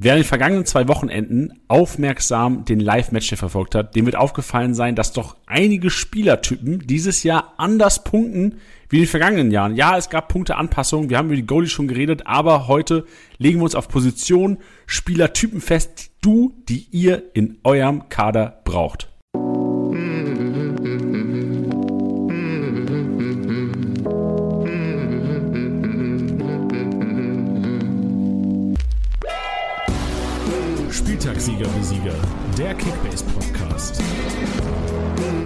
Wer in den vergangenen zwei Wochenenden aufmerksam den Live-Match verfolgt hat, dem wird aufgefallen sein, dass doch einige Spielertypen dieses Jahr anders punkten wie in den vergangenen Jahren. Ja, es gab Punkteanpassungen, wir haben über die Goalies schon geredet, aber heute legen wir uns auf Position Spielertypen fest, du, die ihr in eurem Kader braucht. Der Kickbase Podcast.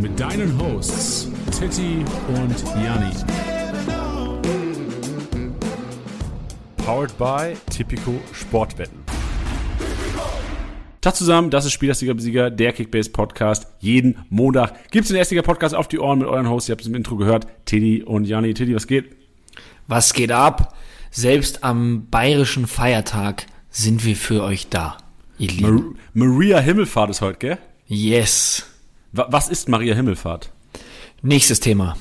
Mit deinen Hosts Titti und Janni. Powered by Tipico Sportwetten. Tag zusammen, das ist Spieltagssieger Besieger, der Kickbase Podcast. Jeden Montag gibt es den Erstiger Podcast auf die Ohren mit euren Hosts. Ihr habt es im Intro gehört. Tiddy und Janni. Tiddy, was geht? Was geht ab? Selbst am bayerischen Feiertag sind wir für euch da. Mar Maria Himmelfahrt ist heute, gell? Yes. Was ist Maria Himmelfahrt? Nächstes Thema.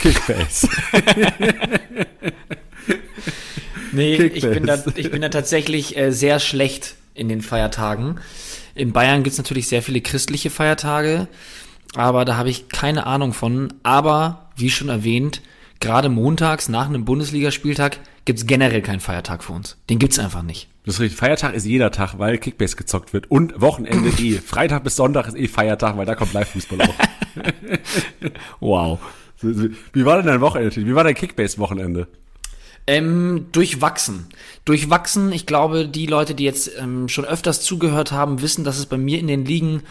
Kickbase. nee, Kickbase. Ich, bin da, ich bin da tatsächlich äh, sehr schlecht in den Feiertagen. In Bayern gibt es natürlich sehr viele christliche Feiertage, aber da habe ich keine Ahnung von. Aber, wie schon erwähnt, gerade montags nach einem Bundesligaspieltag gibt es generell keinen Feiertag für uns. Den gibt's einfach nicht. Das ist richtig. Feiertag ist jeder Tag, weil Kickbase gezockt wird. Und Wochenende eh. Freitag bis Sonntag ist eh Feiertag, weil da kommt Live-Fußball auch. wow. Wie war denn dein Wochenende? Wie war dein Kickbase-Wochenende? Ähm, durchwachsen. Durchwachsen. Ich glaube, die Leute, die jetzt ähm, schon öfters zugehört haben, wissen, dass es bei mir in den Ligen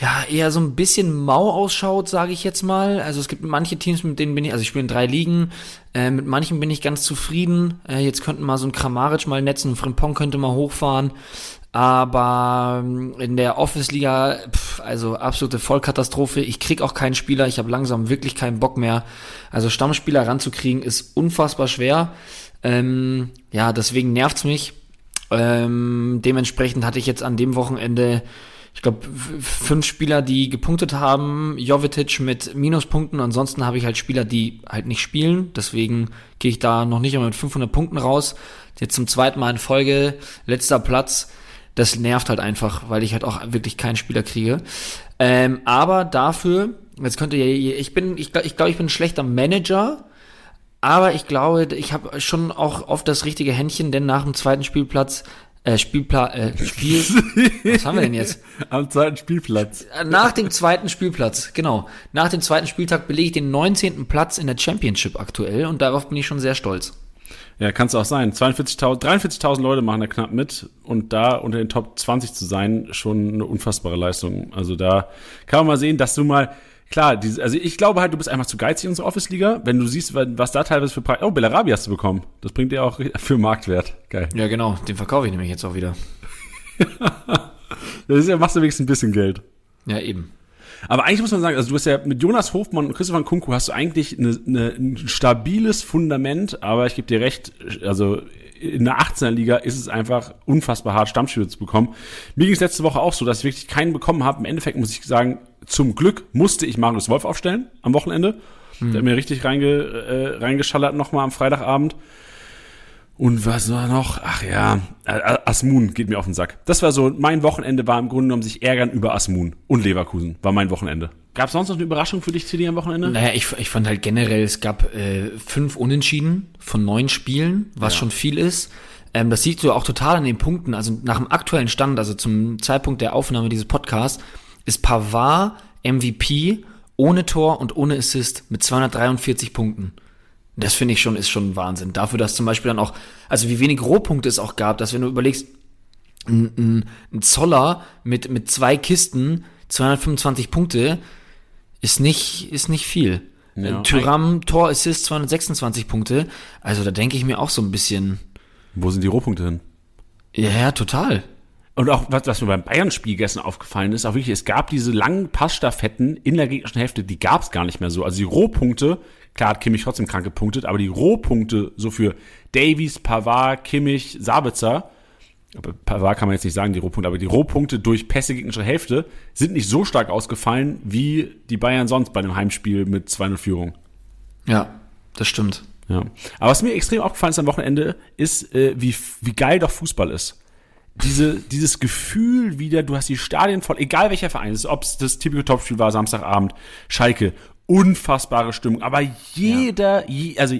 ja, eher so ein bisschen mau ausschaut, sage ich jetzt mal. Also es gibt manche Teams, mit denen bin ich, also ich spiele in drei Ligen, äh, mit manchen bin ich ganz zufrieden. Äh, jetzt könnten mal so ein Kramaric mal netzen, ein Frimpong könnte mal hochfahren. Aber ähm, in der Office-Liga, also absolute Vollkatastrophe. Ich krieg auch keinen Spieler, ich habe langsam wirklich keinen Bock mehr. Also Stammspieler ranzukriegen ist unfassbar schwer. Ähm, ja, deswegen nervt's mich. Ähm, dementsprechend hatte ich jetzt an dem Wochenende ich glaube, fünf Spieler, die gepunktet haben, Jovetic mit Minuspunkten, ansonsten habe ich halt Spieler, die halt nicht spielen, deswegen gehe ich da noch nicht einmal mit 500 Punkten raus. Jetzt zum zweiten Mal in Folge, letzter Platz, das nervt halt einfach, weil ich halt auch wirklich keinen Spieler kriege. Ähm, aber dafür, jetzt könnte ja, ich bin, ich glaube, ich, glaub, ich bin ein schlechter Manager, aber ich glaube, ich habe schon auch oft das richtige Händchen, denn nach dem zweiten Spielplatz äh, Spielplan, äh, Spiel, was haben wir denn jetzt? Am zweiten Spielplatz. Äh, nach dem zweiten Spielplatz, genau. Nach dem zweiten Spieltag belege ich den 19. Platz in der Championship aktuell und darauf bin ich schon sehr stolz. Ja, kann es auch sein. 42.000, 43.000 Leute machen da knapp mit und da unter den Top 20 zu sein, schon eine unfassbare Leistung. Also da kann man mal sehen, dass du mal klar, diese, also ich glaube halt, du bist einfach zu geizig in unserer Office-Liga, wenn du siehst, was da teilweise für Preis. Oh, Bellarabi hast du bekommen. Das bringt dir auch für Marktwert. Geil. Ja, genau. Den verkaufe ich nämlich jetzt auch wieder. das ist ja, machst du wenigstens ein bisschen Geld. Ja, eben. Aber eigentlich muss man sagen, also du hast ja mit Jonas Hofmann und Christopher Kunku hast du eigentlich eine, eine, ein stabiles Fundament, aber ich gebe dir recht, also in der 18er Liga ist es einfach unfassbar hart, Stammspieler zu bekommen. Mir ging es letzte Woche auch so, dass ich wirklich keinen bekommen habe. Im Endeffekt muss ich sagen, zum Glück musste ich Marius Wolf aufstellen am Wochenende. Mhm. Der hat mir richtig reinge, äh, reingeschallert nochmal am Freitagabend. Und was war noch? Ach ja, Asmun geht mir auf den Sack. Das war so, mein Wochenende war im Grunde genommen sich ärgern über Asmun und Leverkusen, war mein Wochenende. Gab es sonst noch eine Überraschung für dich, CD, am Wochenende? Naja, ich, ich fand halt generell, es gab äh, fünf Unentschieden von neun Spielen, was ja. schon viel ist. Ähm, das siehst du auch total an den Punkten. Also nach dem aktuellen Stand, also zum Zeitpunkt der Aufnahme dieses Podcasts, ist Pavard MVP ohne Tor und ohne Assist mit 243 Punkten. Das finde ich schon, ist schon Wahnsinn. Dafür, dass zum Beispiel dann auch, also wie wenig Rohpunkte es auch gab, dass wenn du überlegst, ein, ein, ein Zoller mit, mit zwei Kisten, 225 Punkte, ist nicht, ist nicht viel. Ja. Tyram, Tor, Assist, 226 Punkte. Also da denke ich mir auch so ein bisschen. Wo sind die Rohpunkte hin? Ja, ja, total. Und auch, was, was mir beim Bayern-Spiel gestern aufgefallen ist, auch wirklich, es gab diese langen Passstaffetten in der gegnerischen Hälfte, die gab es gar nicht mehr so. Also die Rohpunkte, klar hat Kimmich trotzdem krank gepunktet, aber die Rohpunkte so für Davies, Pavard, Kimmich, Sabitzer, Pavard kann man jetzt nicht sagen, die Rohpunkte, aber die Rohpunkte durch Pässe gegnerische Hälfte sind nicht so stark ausgefallen, wie die Bayern sonst bei einem Heimspiel mit 2-0 Führung. Ja, das stimmt. Ja. Aber was mir extrem aufgefallen ist am Wochenende, ist, äh, wie, wie geil doch Fußball ist diese, dieses Gefühl wieder, du hast die Stadien voll, egal welcher Verein es ist, ob es das typische Topspiel war, Samstagabend, Schalke, unfassbare Stimmung, aber jeder, je, also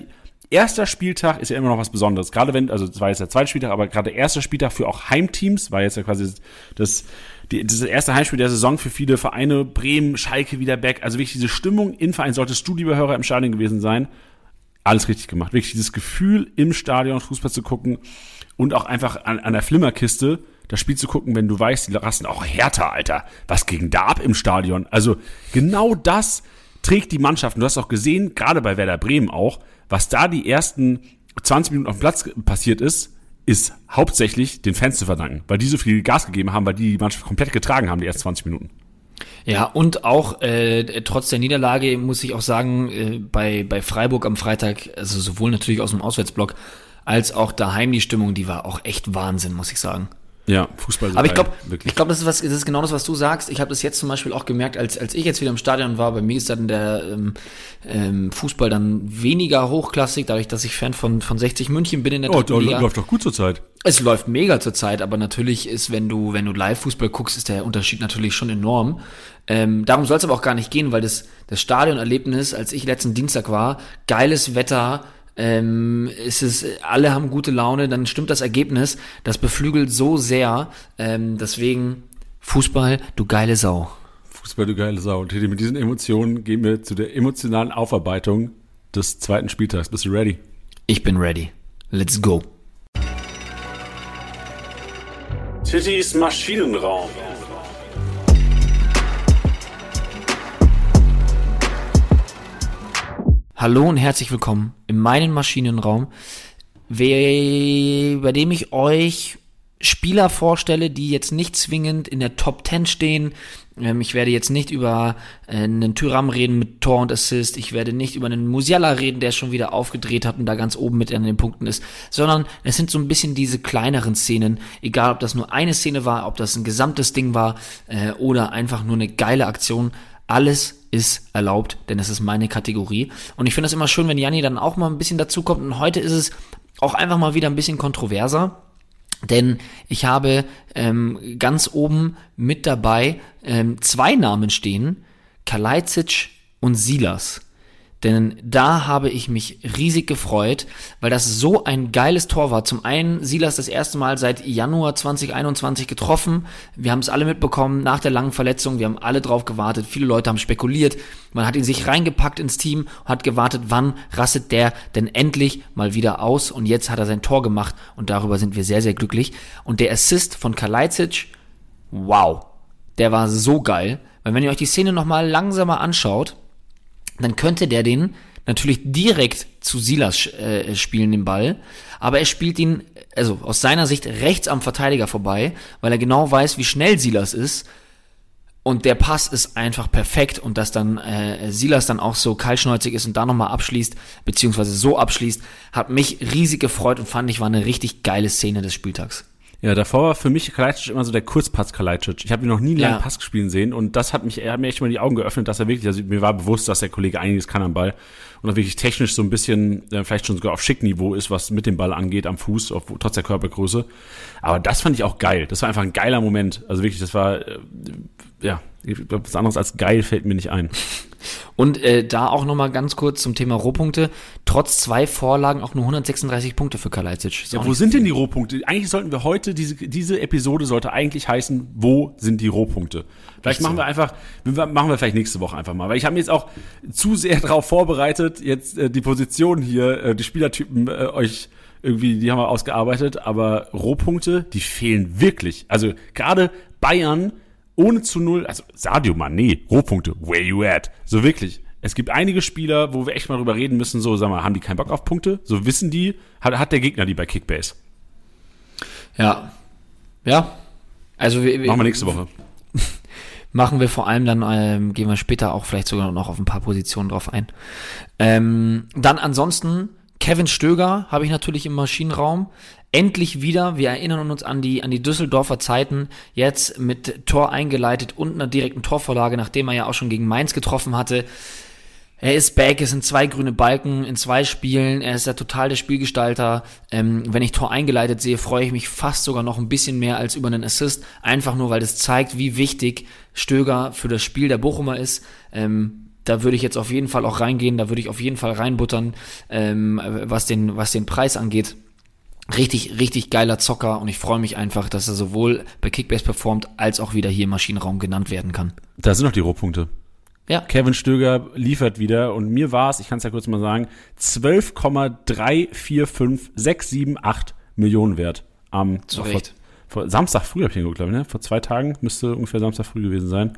erster Spieltag ist ja immer noch was Besonderes, gerade wenn, also es war jetzt der zweite Spieltag, aber gerade der erste Spieltag für auch Heimteams, war jetzt ja quasi das, die, das erste Heimspiel der Saison für viele Vereine, Bremen, Schalke wieder back, also wirklich diese Stimmung in Verein, solltest du, lieber Hörer, im Stadion gewesen sein, alles richtig gemacht, wirklich dieses Gefühl im Stadion Fußball zu gucken, und auch einfach an, an der Flimmerkiste das Spiel zu gucken, wenn du weißt, die rasten auch härter, Alter. Was ging da ab im Stadion? Also genau das trägt die Mannschaft. Und du hast auch gesehen, gerade bei Werder Bremen auch, was da die ersten 20 Minuten auf dem Platz passiert ist, ist hauptsächlich den Fans zu verdanken, weil die so viel Gas gegeben haben, weil die die Mannschaft komplett getragen haben, die ersten 20 Minuten. Ja, und auch äh, trotz der Niederlage muss ich auch sagen, äh, bei, bei Freiburg am Freitag, also sowohl natürlich aus dem Auswärtsblock, als auch daheim die Stimmung, die war auch echt Wahnsinn, muss ich sagen. Ja, Fußball. Aber ich glaube, ich glaube, das ist was, das ist genau das, was du sagst. Ich habe das jetzt zum Beispiel auch gemerkt, als als ich jetzt wieder im Stadion war. Bei mir ist dann der ähm, ähm, Fußball dann weniger hochklassig, dadurch, dass ich Fan von von 60 München bin in der Oh, da läuft doch gut zur Zeit. Es läuft mega zur Zeit, aber natürlich ist, wenn du wenn du Live-Fußball guckst, ist der Unterschied natürlich schon enorm. Ähm, darum soll es aber auch gar nicht gehen, weil das das Stadionerlebnis, als ich letzten Dienstag war, geiles Wetter ähm, ist es, alle haben gute Laune, dann stimmt das Ergebnis. Das beflügelt so sehr. Ähm, deswegen Fußball, du geile Sau. Fußball, du geile Sau. Und mit diesen Emotionen gehen wir zu der emotionalen Aufarbeitung des zweiten Spieltags. Bist du ready? Ich bin ready. Let's go. Tittys Maschinenraum. Hallo und herzlich willkommen in meinem Maschinenraum, bei dem ich euch Spieler vorstelle, die jetzt nicht zwingend in der Top 10 stehen. Ähm, ich werde jetzt nicht über äh, einen Tyram reden mit Tor und Assist. Ich werde nicht über einen Musiala reden, der schon wieder aufgedreht hat und da ganz oben mit an den Punkten ist. Sondern es sind so ein bisschen diese kleineren Szenen. Egal, ob das nur eine Szene war, ob das ein gesamtes Ding war äh, oder einfach nur eine geile Aktion. Alles ist erlaubt, denn es ist meine Kategorie. Und ich finde es immer schön, wenn Janni dann auch mal ein bisschen dazu kommt. Und heute ist es auch einfach mal wieder ein bisschen kontroverser. Denn ich habe ähm, ganz oben mit dabei ähm, zwei Namen stehen, Kalajdzic und Silas. Denn da habe ich mich riesig gefreut, weil das so ein geiles Tor war. Zum einen Silas das erste Mal seit Januar 2021 getroffen. Wir haben es alle mitbekommen nach der langen Verletzung. Wir haben alle drauf gewartet. Viele Leute haben spekuliert. Man hat ihn sich reingepackt ins Team, hat gewartet, wann rastet der denn endlich mal wieder aus. Und jetzt hat er sein Tor gemacht und darüber sind wir sehr, sehr glücklich. Und der Assist von Kalajdzic, wow, der war so geil. Weil wenn ihr euch die Szene nochmal langsamer anschaut, dann könnte der den natürlich direkt zu Silas äh, spielen, den Ball. Aber er spielt ihn, also aus seiner Sicht, rechts am Verteidiger vorbei, weil er genau weiß, wie schnell Silas ist. Und der Pass ist einfach perfekt und dass dann äh, Silas dann auch so kaltschnäuzig ist und da nochmal abschließt, beziehungsweise so abschließt, hat mich riesig gefreut und fand ich war eine richtig geile Szene des Spieltags. Ja, davor war für mich Kalajdzic immer so der Kurzpass Kalajdzic. Ich habe ihn noch nie einen ja. langen Pass spielen sehen und das hat mich, er hat mir echt mal die Augen geöffnet, dass er wirklich, also mir war bewusst, dass der Kollege einiges kann am Ball und auch wirklich technisch so ein bisschen, äh, vielleicht schon sogar auf Schickniveau ist, was mit dem Ball angeht am Fuß, auf, trotz der Körpergröße. Aber das fand ich auch geil. Das war einfach ein geiler Moment. Also wirklich, das war, äh, ja, ich glaube, was anderes als geil fällt mir nicht ein. Und äh, da auch nochmal ganz kurz zum Thema Rohpunkte. Trotz zwei Vorlagen auch nur 136 Punkte für Kalajdzic. Ja, wo sind denn die Rohpunkte? Eigentlich sollten wir heute, diese, diese Episode sollte eigentlich heißen, wo sind die Rohpunkte? Vielleicht machen wir einfach, machen wir vielleicht nächste Woche einfach mal. Weil ich habe mir jetzt auch zu sehr darauf vorbereitet, jetzt äh, die Position hier, äh, die Spielertypen äh, euch irgendwie, die haben wir ausgearbeitet, aber Rohpunkte, die fehlen wirklich. Also gerade Bayern ohne zu null, also Sadio Mané, Rohpunkte, where you at? So wirklich. Es gibt einige Spieler, wo wir echt mal drüber reden müssen, so, sag mal, haben die keinen Bock auf Punkte? So wissen die, hat, hat der Gegner die bei Kickbase? Ja. Ja. Also wir, Machen wir nächste Woche. machen wir vor allem dann, ähm, gehen wir später auch vielleicht sogar noch auf ein paar Positionen drauf ein. Ähm, dann ansonsten, Kevin Stöger habe ich natürlich im Maschinenraum endlich wieder, wir erinnern uns an die, an die Düsseldorfer Zeiten, jetzt mit Tor eingeleitet und einer direkten Torvorlage, nachdem er ja auch schon gegen Mainz getroffen hatte. er ist back, es sind zwei grüne Balken in zwei Spielen, er ist ja total der Spielgestalter. Ähm, wenn ich Tor eingeleitet sehe, freue ich mich fast sogar noch ein bisschen mehr als über einen Assist, einfach nur, weil das zeigt, wie wichtig Stöger für das Spiel der Bochumer ist. Ähm, da würde ich jetzt auf jeden Fall auch reingehen, da würde ich auf jeden Fall reinbuttern, ähm, was, den, was den Preis angeht. Richtig, richtig geiler Zocker und ich freue mich einfach, dass er sowohl bei Kickbase performt, als auch wieder hier im Maschinenraum genannt werden kann. Da sind noch die Rohpunkte. Ja. Kevin Stöger liefert wieder und mir war es, ich kann es ja kurz mal sagen, 12,345678 Millionen wert. Am Samstag früh habe ich ihn geguckt, glaube ich, ne? Vor zwei Tagen müsste ungefähr Samstag früh gewesen sein.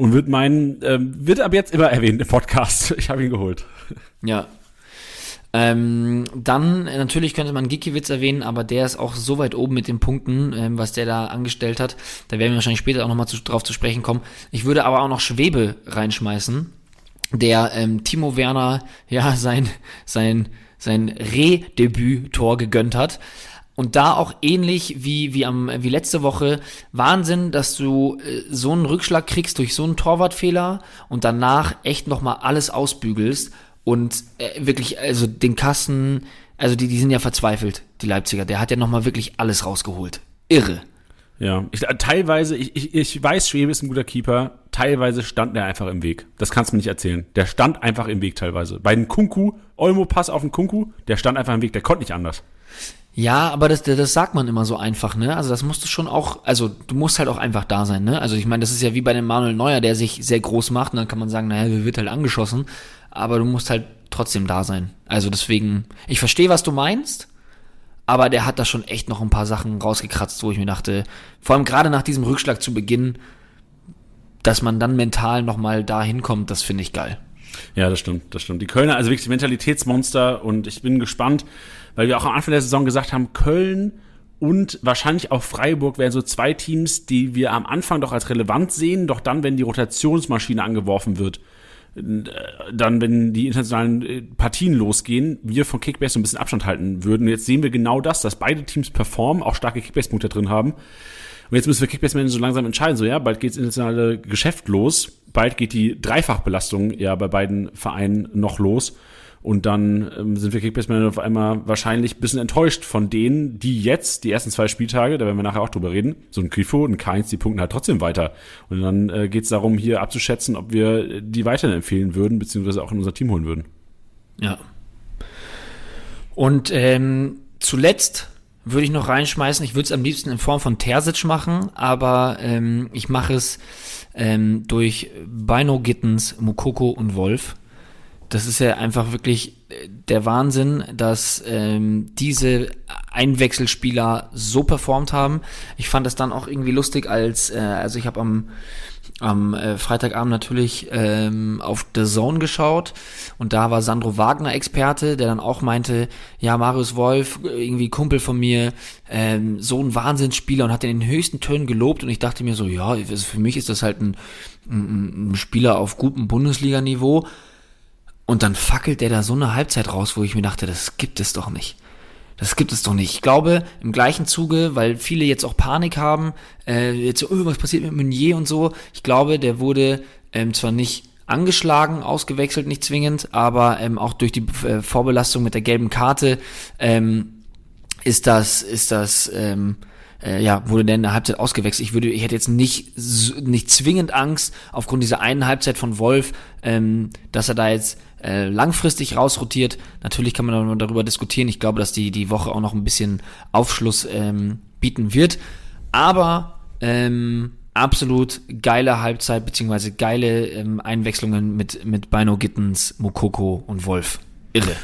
Und wird mein, ähm, wird ab jetzt immer erwähnt im Podcast. Ich habe ihn geholt. Ja, ähm, dann äh, natürlich könnte man Gikiewicz erwähnen, aber der ist auch so weit oben mit den Punkten, ähm, was der da angestellt hat. Da werden wir wahrscheinlich später auch nochmal zu, drauf zu sprechen kommen. Ich würde aber auch noch Schwebe reinschmeißen, der ähm, Timo Werner ja sein sein sein Re-Debüt-Tor gegönnt hat. Und da auch ähnlich wie, wie, am, wie letzte Woche, Wahnsinn, dass du äh, so einen Rückschlag kriegst durch so einen Torwartfehler und danach echt nochmal alles ausbügelst und äh, wirklich, also den Kassen, also die, die sind ja verzweifelt, die Leipziger. Der hat ja nochmal wirklich alles rausgeholt. Irre. Ja, ich, äh, teilweise, ich, ich, ich weiß, Schwebe ist ein guter Keeper, teilweise stand der einfach im Weg. Das kannst du mir nicht erzählen. Der stand einfach im Weg teilweise. Bei den Kunku, Olmo-Pass auf den Kunku, der stand einfach im Weg, der konnte nicht anders. Ja, aber das, das sagt man immer so einfach, ne? Also das musst du schon auch, also du musst halt auch einfach da sein, ne? Also ich meine, das ist ja wie bei dem Manuel Neuer, der sich sehr groß macht und dann kann man sagen, naja, der wird halt angeschossen aber du musst halt trotzdem da sein. Also deswegen, ich verstehe, was du meinst, aber der hat da schon echt noch ein paar Sachen rausgekratzt, wo ich mir dachte, vor allem gerade nach diesem Rückschlag zu Beginn, dass man dann mental nochmal da hinkommt, das finde ich geil. Ja, das stimmt, das stimmt. Die Kölner, also wirklich Mentalitätsmonster und ich bin gespannt, weil wir auch am Anfang der Saison gesagt haben, Köln und wahrscheinlich auch Freiburg wären so zwei Teams, die wir am Anfang doch als relevant sehen, doch dann, wenn die Rotationsmaschine angeworfen wird, dann, wenn die internationalen äh, Partien losgehen, wir von Kickbase so ein bisschen Abstand halten würden. Jetzt sehen wir genau das, dass beide Teams performen, auch starke Kickbase-Punkte drin haben. Und jetzt müssen wir Kickbase-Manager so langsam entscheiden, so ja, bald geht das internationale Geschäft los, bald geht die Dreifachbelastung ja bei beiden Vereinen noch los. Und dann ähm, sind wir Kickbase-Manager auf einmal wahrscheinlich ein bisschen enttäuscht von denen, die jetzt die ersten zwei Spieltage, da werden wir nachher auch drüber reden, so ein Grifo und Keins, die punkten halt trotzdem weiter. Und dann äh, geht es darum, hier abzuschätzen, ob wir die weiterhin empfehlen würden, beziehungsweise auch in unser Team holen würden. Ja. Und ähm, zuletzt würde ich noch reinschmeißen, ich würde es am liebsten in Form von Terzic machen, aber ähm, ich mache es ähm, durch Bino Gittens, Mukoko und Wolf das ist ja einfach wirklich äh, der Wahnsinn, dass ähm, diese Einwechselspieler so performt haben. Ich fand es dann auch irgendwie lustig, als äh, also ich habe am am äh, Freitagabend natürlich ähm, auf The Zone geschaut und da war Sandro Wagner Experte, der dann auch meinte, ja, Marius Wolf, irgendwie Kumpel von mir, ähm, so ein Wahnsinnsspieler und hat den in den höchsten Tönen gelobt und ich dachte mir so, ja, also für mich ist das halt ein, ein, ein Spieler auf gutem Bundesliga-Niveau und dann fackelt der da so eine Halbzeit raus, wo ich mir dachte, das gibt es doch nicht. Das gibt es doch nicht. Ich glaube, im gleichen Zuge, weil viele jetzt auch Panik haben, äh, jetzt so, oh, was passiert mit Meunier und so. Ich glaube, der wurde ähm, zwar nicht angeschlagen, ausgewechselt, nicht zwingend, aber ähm, auch durch die äh, Vorbelastung mit der gelben Karte ähm, ist das, ist das, ähm, äh, ja, wurde der in der Halbzeit ausgewechselt. Ich würde, ich hätte jetzt nicht, nicht zwingend Angst aufgrund dieser einen Halbzeit von Wolf, ähm, dass er da jetzt äh, langfristig rausrotiert. Natürlich kann man darüber diskutieren. Ich glaube, dass die, die Woche auch noch ein bisschen Aufschluss ähm, bieten wird. Aber ähm, absolut geile Halbzeit, beziehungsweise geile ähm, Einwechslungen mit, mit Bino Gittens, Mokoko und Wolf. Irre.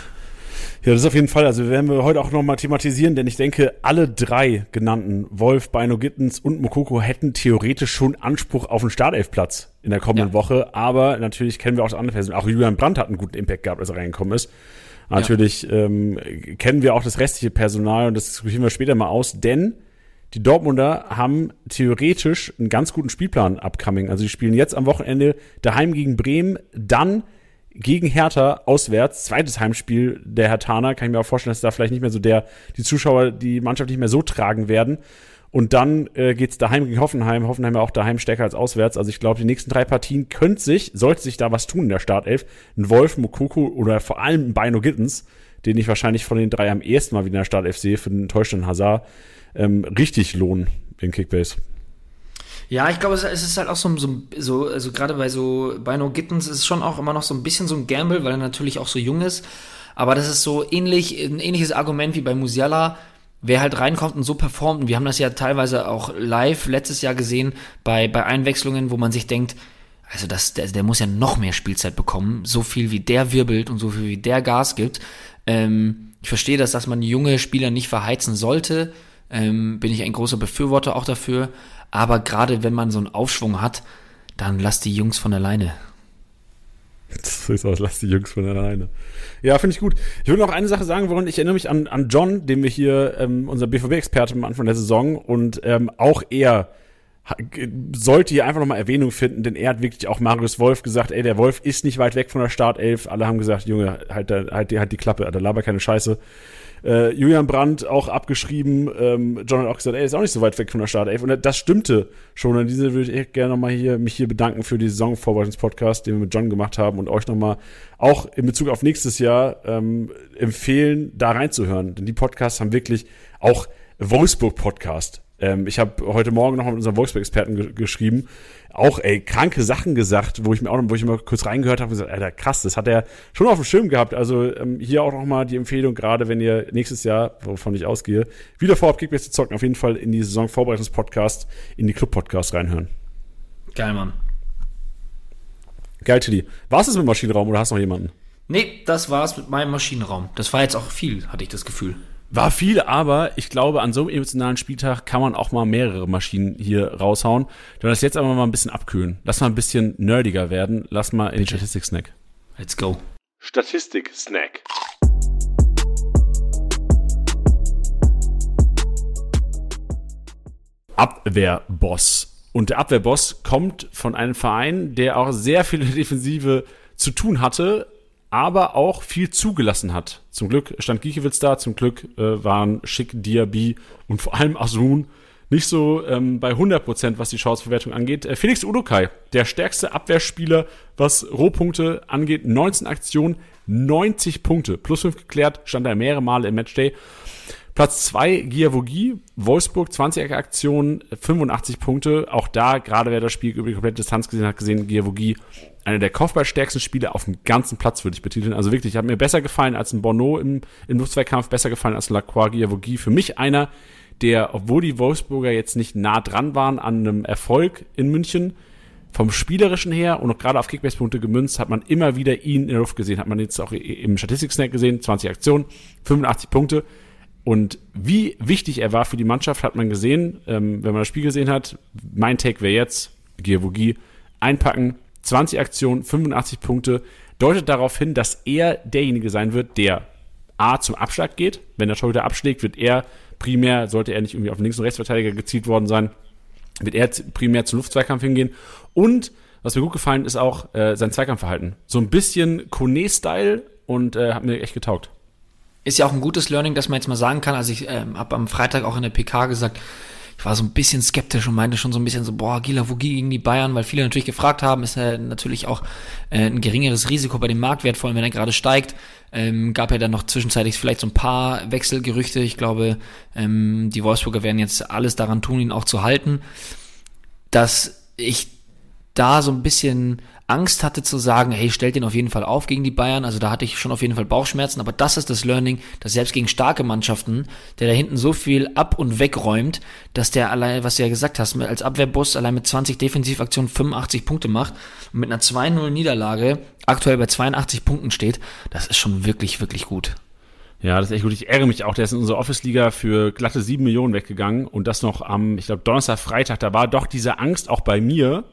Ja, das ist auf jeden Fall. Also werden wir heute auch nochmal thematisieren, denn ich denke, alle drei genannten, Wolf, Bino Gittens und Mokoko, hätten theoretisch schon Anspruch auf einen Startelfplatz in der kommenden ja. Woche. Aber natürlich kennen wir auch das andere Personen. Auch Julian Brandt hat einen guten Impact gehabt, als er reingekommen ist. Natürlich ja. ähm, kennen wir auch das restliche Personal und das diskutieren wir später mal aus, denn die Dortmunder haben theoretisch einen ganz guten Spielplan upcoming. Also die spielen jetzt am Wochenende daheim gegen Bremen, dann gegen Hertha auswärts, zweites Heimspiel der Hertaner, kann ich mir auch vorstellen, dass da vielleicht nicht mehr so der, die Zuschauer die Mannschaft nicht mehr so tragen werden. Und dann äh, geht daheim gegen Hoffenheim. Hoffenheim ja auch daheim stärker als auswärts. Also ich glaube, die nächsten drei Partien könnte sich, sollte sich da was tun in der Startelf. Ein Wolf, Mokoko oder vor allem ein Bino Gittens, den ich wahrscheinlich von den drei am ersten Mal wieder in der Startelf sehe, für den enttäuschten Hazard, ähm, richtig lohnen in Kickbase. Ja, ich glaube, es ist halt auch so, so, so also gerade bei so Bino Gittens ist es schon auch immer noch so ein bisschen so ein Gamble, weil er natürlich auch so jung ist. Aber das ist so ähnlich, ein ähnliches Argument wie bei Musiala wer halt reinkommt und so performt, und wir haben das ja teilweise auch live letztes Jahr gesehen, bei, bei Einwechslungen, wo man sich denkt, also das, der, der muss ja noch mehr Spielzeit bekommen, so viel wie der wirbelt und so viel wie der Gas gibt. Ähm, ich verstehe das, dass man junge Spieler nicht verheizen sollte, ähm, bin ich ein großer Befürworter auch dafür, aber gerade wenn man so einen Aufschwung hat, dann lasst die Jungs von alleine. Das ist aus, lass die Jungs von alleine. Ja, finde ich gut. Ich will noch eine Sache sagen wollen. Ich erinnere mich an, an John, den wir hier, ähm, unser BVB-Experte am Anfang der Saison und ähm, auch er sollte hier einfach nochmal Erwähnung finden, denn er hat wirklich auch Marius Wolf gesagt, ey, der Wolf ist nicht weit weg von der Startelf. Alle haben gesagt, Junge, halt, halt, halt, halt die Klappe, da laber keine Scheiße. Äh, Julian Brandt auch abgeschrieben. Ähm, John hat auch gesagt, ey, ist auch nicht so weit weg von der Startelf. Und das stimmte schon. An diese würde ich gerne nochmal hier, mich hier bedanken für die Saisonvorbereitungspodcast, den wir mit John gemacht haben und euch nochmal auch in Bezug auf nächstes Jahr ähm, empfehlen, da reinzuhören. Denn die Podcasts haben wirklich auch Wolfsburg-Podcast. Ähm, ich habe heute Morgen noch mit unserem Wolfsburg-Experten ge geschrieben auch, ey, kranke Sachen gesagt, wo ich mir auch, wo ich mal kurz reingehört habe und gesagt, Alter, krass, das hat er schon auf dem Schirm gehabt. Also ähm, hier auch nochmal die Empfehlung, gerade wenn ihr nächstes Jahr, wovon ich ausgehe, wieder vorab Kickbase zu zocken, auf jeden Fall in die Saisonvorbereitungspodcast, in die Club-Podcast reinhören. Geil, Mann. Geil, Tilly. War es das mit Maschinenraum oder hast du noch jemanden? Nee, das war's mit meinem Maschinenraum. Das war jetzt auch viel, hatte ich das Gefühl. War viel, aber ich glaube, an so einem emotionalen Spieltag kann man auch mal mehrere Maschinen hier raushauen. Du das jetzt aber mal ein bisschen abkühlen. Lass mal ein bisschen nerdiger werden. Lass mal in den Statistik-Snack. Let's go. Statistik-Snack. Abwehrboss. Und der Abwehrboss kommt von einem Verein, der auch sehr viel Defensive zu tun hatte, aber auch viel zugelassen hat. Zum Glück stand Giekewitz da, zum Glück äh, waren Schick, Diaby und vor allem Asun nicht so ähm, bei 100%, was die Chanceverwertung angeht. Äh, Felix Udokai, der stärkste Abwehrspieler, was Rohpunkte angeht, 19 Aktionen, 90 Punkte, plus 5 geklärt, stand er mehrere Male im Matchday. Platz 2 Giavogi, Wolfsburg, 20 Aktionen, 85 Punkte. Auch da, gerade wer das Spiel über die komplette Distanz gesehen hat, gesehen, Giavogi einer der kopfballstärksten Spieler auf dem ganzen Platz, würde ich betiteln. Also wirklich, hat mir besser gefallen als ein Bono im, im Luftzweikampf, besser gefallen als ein Lacroix Giavogi. Für mich einer, der, obwohl die Wolfsburger jetzt nicht nah dran waren an einem Erfolg in München, vom Spielerischen her und auch gerade auf Kickbase-Punkte gemünzt, hat man immer wieder ihn in der Luft gesehen. Hat man jetzt auch im Statistik-Snack gesehen, 20 Aktionen, 85 Punkte. Und wie wichtig er war für die Mannschaft, hat man gesehen, ähm, wenn man das Spiel gesehen hat. Mein Take wäre jetzt, Giavogi, einpacken, 20 Aktionen, 85 Punkte, deutet darauf hin, dass er derjenige sein wird, der A zum Abschlag geht. Wenn der Torhüter abschlägt, wird er primär, sollte er nicht irgendwie auf den Links- und Rechtsverteidiger gezielt worden sein, wird er primär zum Luftzweikampf hingehen. Und was mir gut gefallen ist auch äh, sein Zweikampfverhalten. So ein bisschen Kone-Style und äh, hat mir echt getaugt. Ist ja auch ein gutes Learning, dass man jetzt mal sagen kann. Also ich ähm, habe am Freitag auch in der PK gesagt, ich war so ein bisschen skeptisch und meinte schon so ein bisschen so, boah, Gila Vogie gegen die Bayern, weil viele natürlich gefragt haben, ist ja natürlich auch äh, ein geringeres Risiko bei dem Marktwert, vor allem wenn er gerade steigt. Ähm, gab ja dann noch zwischenzeitlich vielleicht so ein paar Wechselgerüchte. Ich glaube, ähm, die Wolfsburger werden jetzt alles daran tun, ihn auch zu halten. Dass ich da so ein bisschen Angst hatte zu sagen, hey, stellt den auf jeden Fall auf gegen die Bayern. Also da hatte ich schon auf jeden Fall Bauchschmerzen. Aber das ist das Learning, dass selbst gegen starke Mannschaften, der da hinten so viel ab und wegräumt, dass der allein, was du ja gesagt hast, als Abwehrboss allein mit 20 Defensivaktionen 85 Punkte macht und mit einer 2-0 Niederlage aktuell bei 82 Punkten steht. Das ist schon wirklich, wirklich gut. Ja, das ist echt gut. Ich ärgere mich auch. Der ist in unserer Office-Liga für glatte 7 Millionen weggegangen und das noch am, ich glaube, Donnerstag, Freitag. Da war doch diese Angst auch bei mir,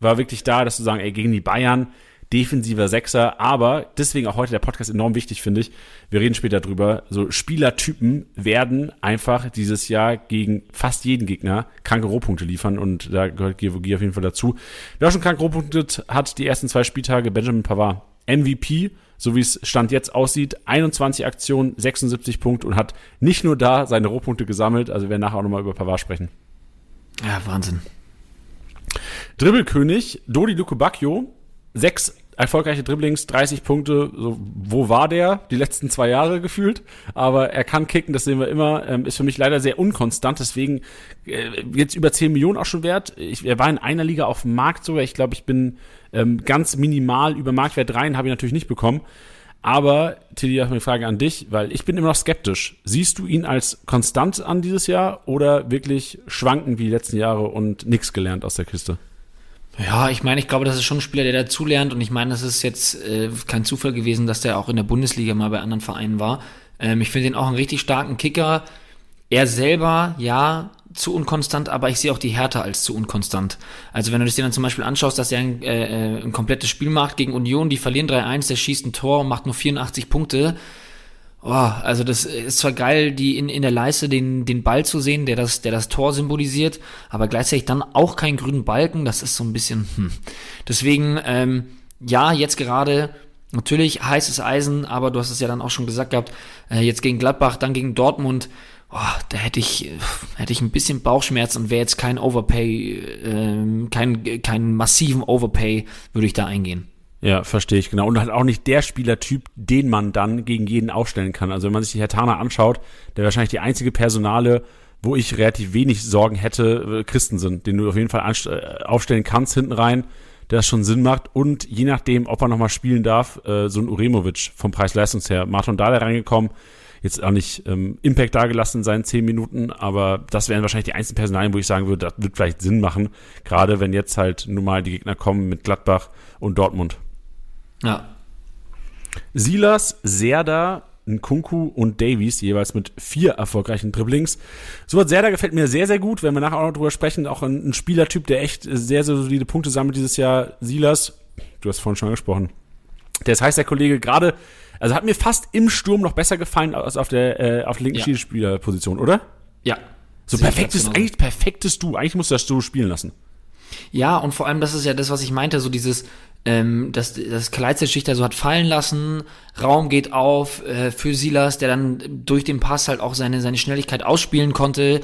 war wirklich da, dass du sagen, ey, gegen die Bayern, defensiver Sechser, aber deswegen auch heute der Podcast enorm wichtig, finde ich. Wir reden später drüber. So Spielertypen werden einfach dieses Jahr gegen fast jeden Gegner kranke Rohpunkte liefern und da gehört Giavogi auf jeden Fall dazu. Wer auch schon krank Rohpunkte hat, die ersten zwei Spieltage, Benjamin Pavard. MVP, so wie es Stand jetzt aussieht, 21 Aktionen, 76 Punkte und hat nicht nur da seine Rohpunkte gesammelt, also wir werden nachher auch nochmal über Pavard sprechen. Ja, Wahnsinn. Dribbelkönig, Dodi Lukubakio, sechs erfolgreiche Dribblings, 30 Punkte. So, wo war der? Die letzten zwei Jahre gefühlt. Aber er kann kicken, das sehen wir immer. Ähm, ist für mich leider sehr unkonstant. Deswegen äh, jetzt über 10 Millionen auch schon wert. Ich, er war in einer Liga auf dem Markt sogar. Ich glaube, ich bin ähm, ganz minimal über Marktwert rein, habe ich natürlich nicht bekommen. Aber, Tilly, ich habe eine Frage an dich, weil ich bin immer noch skeptisch. Siehst du ihn als konstant an dieses Jahr oder wirklich schwanken wie die letzten Jahre und nichts gelernt aus der Kiste? Ja, ich meine, ich glaube, das ist schon ein Spieler, der dazulernt und ich meine, das ist jetzt äh, kein Zufall gewesen, dass der auch in der Bundesliga mal bei anderen Vereinen war. Ähm, ich finde ihn auch einen richtig starken Kicker. Er selber, ja, zu unkonstant, aber ich sehe auch die Härte als zu unkonstant. Also wenn du dir dann zum Beispiel anschaust, dass er ein, äh, äh ein komplettes Spiel macht gegen Union, die verlieren 3-1, der schießt ein Tor und macht nur 84 Punkte, Oh, also das ist zwar geil, die in, in der Leiste den, den Ball zu sehen, der das, der das Tor symbolisiert, aber gleichzeitig dann auch keinen grünen Balken, das ist so ein bisschen, hm. Deswegen, ähm, ja, jetzt gerade natürlich heißes Eisen, aber du hast es ja dann auch schon gesagt gehabt, äh, jetzt gegen Gladbach, dann gegen Dortmund, oh, da hätte ich, hätte ich ein bisschen Bauchschmerz und wäre jetzt kein Overpay, äh, kein, kein massiven Overpay, würde ich da eingehen. Ja, verstehe ich, genau. Und halt auch nicht der Spielertyp, den man dann gegen jeden aufstellen kann. Also wenn man sich die Hertana anschaut, der wahrscheinlich die einzige Personale, wo ich relativ wenig Sorgen hätte, äh, Christen sind, den du auf jeden Fall äh, aufstellen kannst hinten rein, der das schon Sinn macht. Und je nachdem, ob er nochmal spielen darf, äh, so ein Uremovic vom Preis-Leistungs her. Martin Dahle reingekommen, jetzt auch nicht ähm, Impact dagelassen in seinen zehn Minuten, aber das wären wahrscheinlich die einzelnen Personalien, wo ich sagen würde, das wird vielleicht Sinn machen, gerade wenn jetzt halt nun mal die Gegner kommen mit Gladbach und Dortmund. Ja. Silas, Serda, Nkunku und Davies, jeweils mit vier erfolgreichen Dribblings. Sowas Serda gefällt mir sehr, sehr gut, wenn wir nachher auch noch drüber sprechen. Auch ein, ein Spielertyp, der echt sehr, sehr solide Punkte sammelt dieses Jahr. Silas, du hast vorhin schon angesprochen. Ist heißt der Kollege gerade, also hat mir fast im Sturm noch besser gefallen als auf der, äh, auf der linken ja. Spielerposition, oder? Ja. So perfektes, eigentlich perfektes Du. Eigentlich musst du das Du spielen lassen. Ja, und vor allem, das ist ja das, was ich meinte, so dieses, ähm, dass das da so hat fallen lassen, Raum geht auf äh, für Silas, der dann durch den Pass halt auch seine, seine Schnelligkeit ausspielen konnte.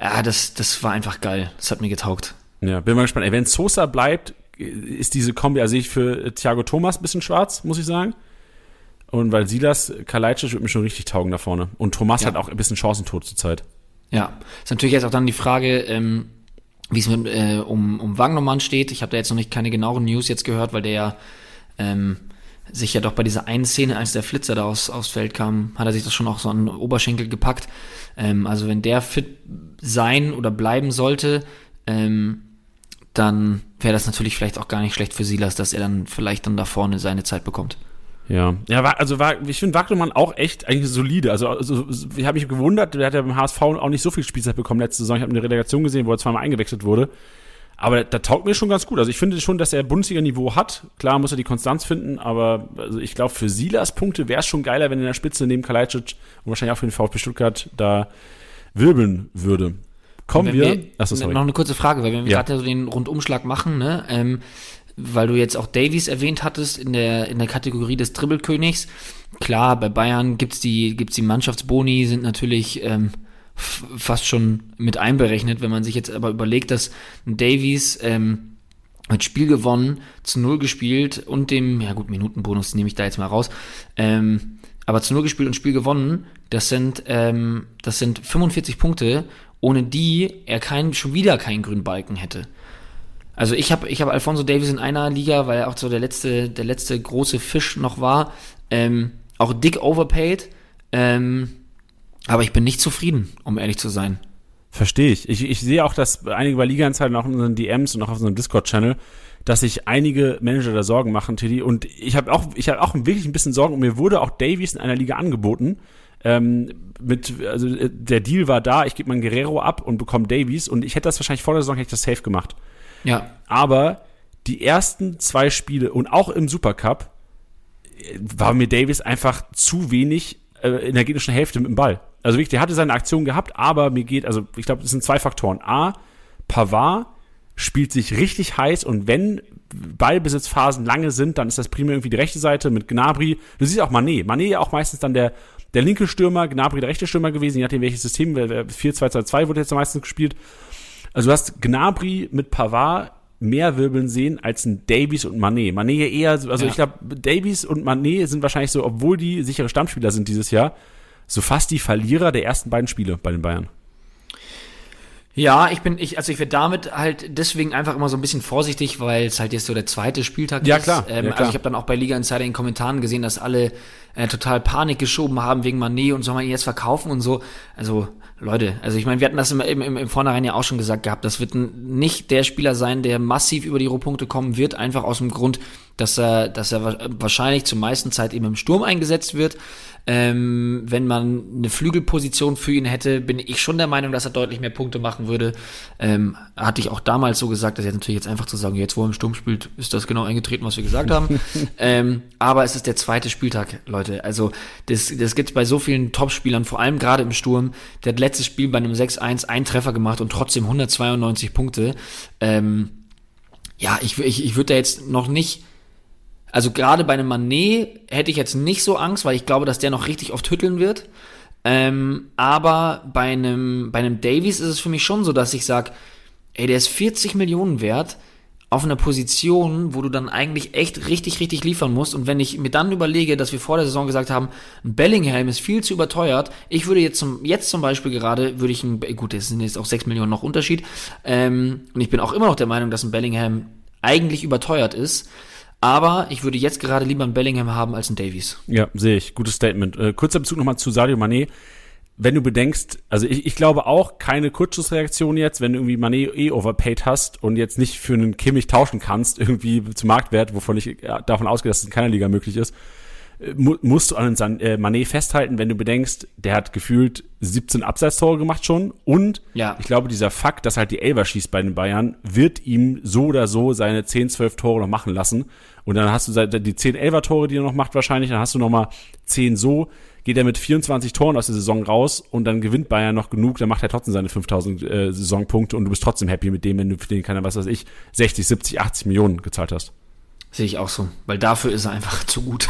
Ja, das, das war einfach geil. Das hat mir getaugt. Ja, bin mal gespannt. Ey, wenn Sosa bleibt, ist diese Kombi, also ich für Thiago Thomas ein bisschen schwarz, muss ich sagen. Und weil Silas, Kalajdzic wird mir schon richtig taugen da vorne. Und Thomas ja. hat auch ein bisschen Chancentod zurzeit. Ja, ist natürlich jetzt auch dann die Frage, ähm, wie es äh, um, um Wagnermann steht. Ich habe da jetzt noch nicht keine genaueren News jetzt gehört, weil der ja ähm, sich ja doch bei dieser einen Szene, als der Flitzer da aus, aufs Feld kam, hat er sich das schon auch so an den Oberschenkel gepackt. Ähm, also wenn der fit sein oder bleiben sollte, ähm, dann wäre das natürlich vielleicht auch gar nicht schlecht für Silas, dass er dann vielleicht dann da vorne seine Zeit bekommt. Ja, ja, war, also war, ich finde Wagnermann auch echt eigentlich solide. Also, also ich habe mich gewundert, der hat ja beim HSV auch nicht so viel Spielzeit bekommen letzte Saison. Ich habe eine Relegation gesehen, wo er zweimal eingewechselt wurde. Aber da taugt mir schon ganz gut. Also ich finde schon, dass er Bundesliga-Niveau hat. Klar muss er die Konstanz finden, aber also ich glaube, für Silas Punkte wäre es schon geiler, wenn er in der Spitze neben Kalajdzic und wahrscheinlich auch für den VfB Stuttgart da wirbeln würde. Kommen wir, wir achso, sorry. noch eine kurze Frage, weil wenn wir ja. gerade so den Rundumschlag machen, ne, ähm, weil du jetzt auch Davies erwähnt hattest in der, in der Kategorie des Dribbelkönigs. Klar, bei Bayern gibt's die, gibt's die Mannschaftsboni, sind natürlich ähm, fast schon mit einberechnet, wenn man sich jetzt aber überlegt, dass Davies ähm, hat Spiel gewonnen, zu Null gespielt und dem, ja gut, Minutenbonus nehme ich da jetzt mal raus, ähm, aber zu Null gespielt und Spiel gewonnen, das sind, ähm, das sind 45 Punkte, ohne die er kein, schon wieder keinen grünen Balken hätte. Also ich habe ich hab Alfonso Davis in einer Liga, weil er auch so der letzte, der letzte große Fisch noch war, ähm, auch dick overpaid. Ähm, aber ich bin nicht zufrieden, um ehrlich zu sein. Verstehe ich. ich. Ich sehe auch, dass einige bei Liga-Anzeigen, auch in unseren DMs und auch auf unserem Discord-Channel, dass sich einige Manager da Sorgen machen, Tilly. Und ich habe auch, ich habe auch wirklich ein bisschen Sorgen. Und mir wurde auch Davies in einer Liga angeboten. Ähm, mit, also der Deal war da, ich gebe meinen Guerrero ab und bekomme Davies. Und ich hätte das wahrscheinlich vor der Saison hätte ich das safe gemacht. Ja. Aber die ersten zwei Spiele und auch im Supercup äh, war mir Davis einfach zu wenig äh, in der gegnerischen Hälfte mit dem Ball. Also wirklich, der hatte seine Aktion gehabt, aber mir geht, also ich glaube, das sind zwei Faktoren. A, Pavard spielt sich richtig heiß und wenn Ballbesitzphasen lange sind, dann ist das primär irgendwie die rechte Seite mit Gnabry. Du siehst auch Mané. Mané ja auch meistens dann der, der linke Stürmer, Gnabry der rechte Stürmer gewesen, je nachdem welches System, 4-2-2-2 wurde jetzt meistens gespielt. Also du hast Gnabry mit Pavard mehr wirbeln sehen als ein Davies und Mané. Mané eher, also ja. ich glaube, Davies und Mané sind wahrscheinlich so, obwohl die sichere Stammspieler sind dieses Jahr, so fast die Verlierer der ersten beiden Spiele bei den Bayern. Ja, ich bin, ich, also ich werde damit halt deswegen einfach immer so ein bisschen vorsichtig, weil es halt jetzt so der zweite Spieltag ja, ist. Klar. Ähm, ja, klar. Also ich habe dann auch bei Liga Insider in den Kommentaren gesehen, dass alle äh, total Panik geschoben haben wegen Mané und soll man ihn jetzt verkaufen und so. Also Leute, also ich meine, wir hatten das im, im, im, im Vornherein ja auch schon gesagt gehabt, das wird nicht der Spieler sein, der massiv über die Rohpunkte kommen wird, einfach aus dem Grund, dass er, dass er wahrscheinlich zur meisten Zeit eben im Sturm eingesetzt wird. Ähm, wenn man eine Flügelposition für ihn hätte, bin ich schon der Meinung, dass er deutlich mehr Punkte machen würde. Ähm, hatte ich auch damals so gesagt, dass er natürlich jetzt einfach zu sagen, jetzt wo er im Sturm spielt, ist das genau eingetreten, was wir gesagt haben. ähm, aber es ist der zweite Spieltag, Leute. Also das, das gibt bei so vielen Topspielern, vor allem gerade im Sturm. Der hat letztes Spiel bei einem 6-1 einen Treffer gemacht und trotzdem 192 Punkte. Ähm, ja, ich, ich, ich würde da jetzt noch nicht also gerade bei einem Manet hätte ich jetzt nicht so Angst, weil ich glaube, dass der noch richtig oft hütteln wird. Ähm, aber bei einem, bei einem Davies ist es für mich schon so, dass ich sage, ey, der ist 40 Millionen wert auf einer Position, wo du dann eigentlich echt richtig, richtig liefern musst. Und wenn ich mir dann überlege, dass wir vor der Saison gesagt haben, Bellingham ist viel zu überteuert, ich würde jetzt zum, jetzt zum Beispiel gerade, würde ich ein, gut, das sind jetzt auch 6 Millionen noch Unterschied, ähm, und ich bin auch immer noch der Meinung, dass ein Bellingham eigentlich überteuert ist. Aber ich würde jetzt gerade lieber einen Bellingham haben als einen Davies. Ja, sehe ich. Gutes Statement. Äh, kurzer Bezug nochmal zu Sadio Mané. Wenn du bedenkst, also ich, ich glaube auch keine Kurzschussreaktion jetzt, wenn du irgendwie Mané eh overpaid hast und jetzt nicht für einen Kimmich tauschen kannst, irgendwie zum Marktwert, wovon ich davon ausgehe, dass es in keiner Liga möglich ist, musst du an San, äh, Mané festhalten, wenn du bedenkst, der hat gefühlt 17 Abseitstore gemacht schon und ja. ich glaube, dieser Fakt, dass halt die Elber schießt bei den Bayern, wird ihm so oder so seine 10, 12 Tore noch machen lassen und dann hast du die 10 Elber Tore, die er noch macht wahrscheinlich, dann hast du noch mal 10 so, geht er mit 24 Toren aus der Saison raus und dann gewinnt Bayern noch genug, dann macht er trotzdem seine 5000 äh, Saisonpunkte und du bist trotzdem happy mit dem, wenn du für den keine, was weiß ich, 60, 70, 80 Millionen gezahlt hast. Sehe ich auch so, weil dafür ist er einfach zu gut.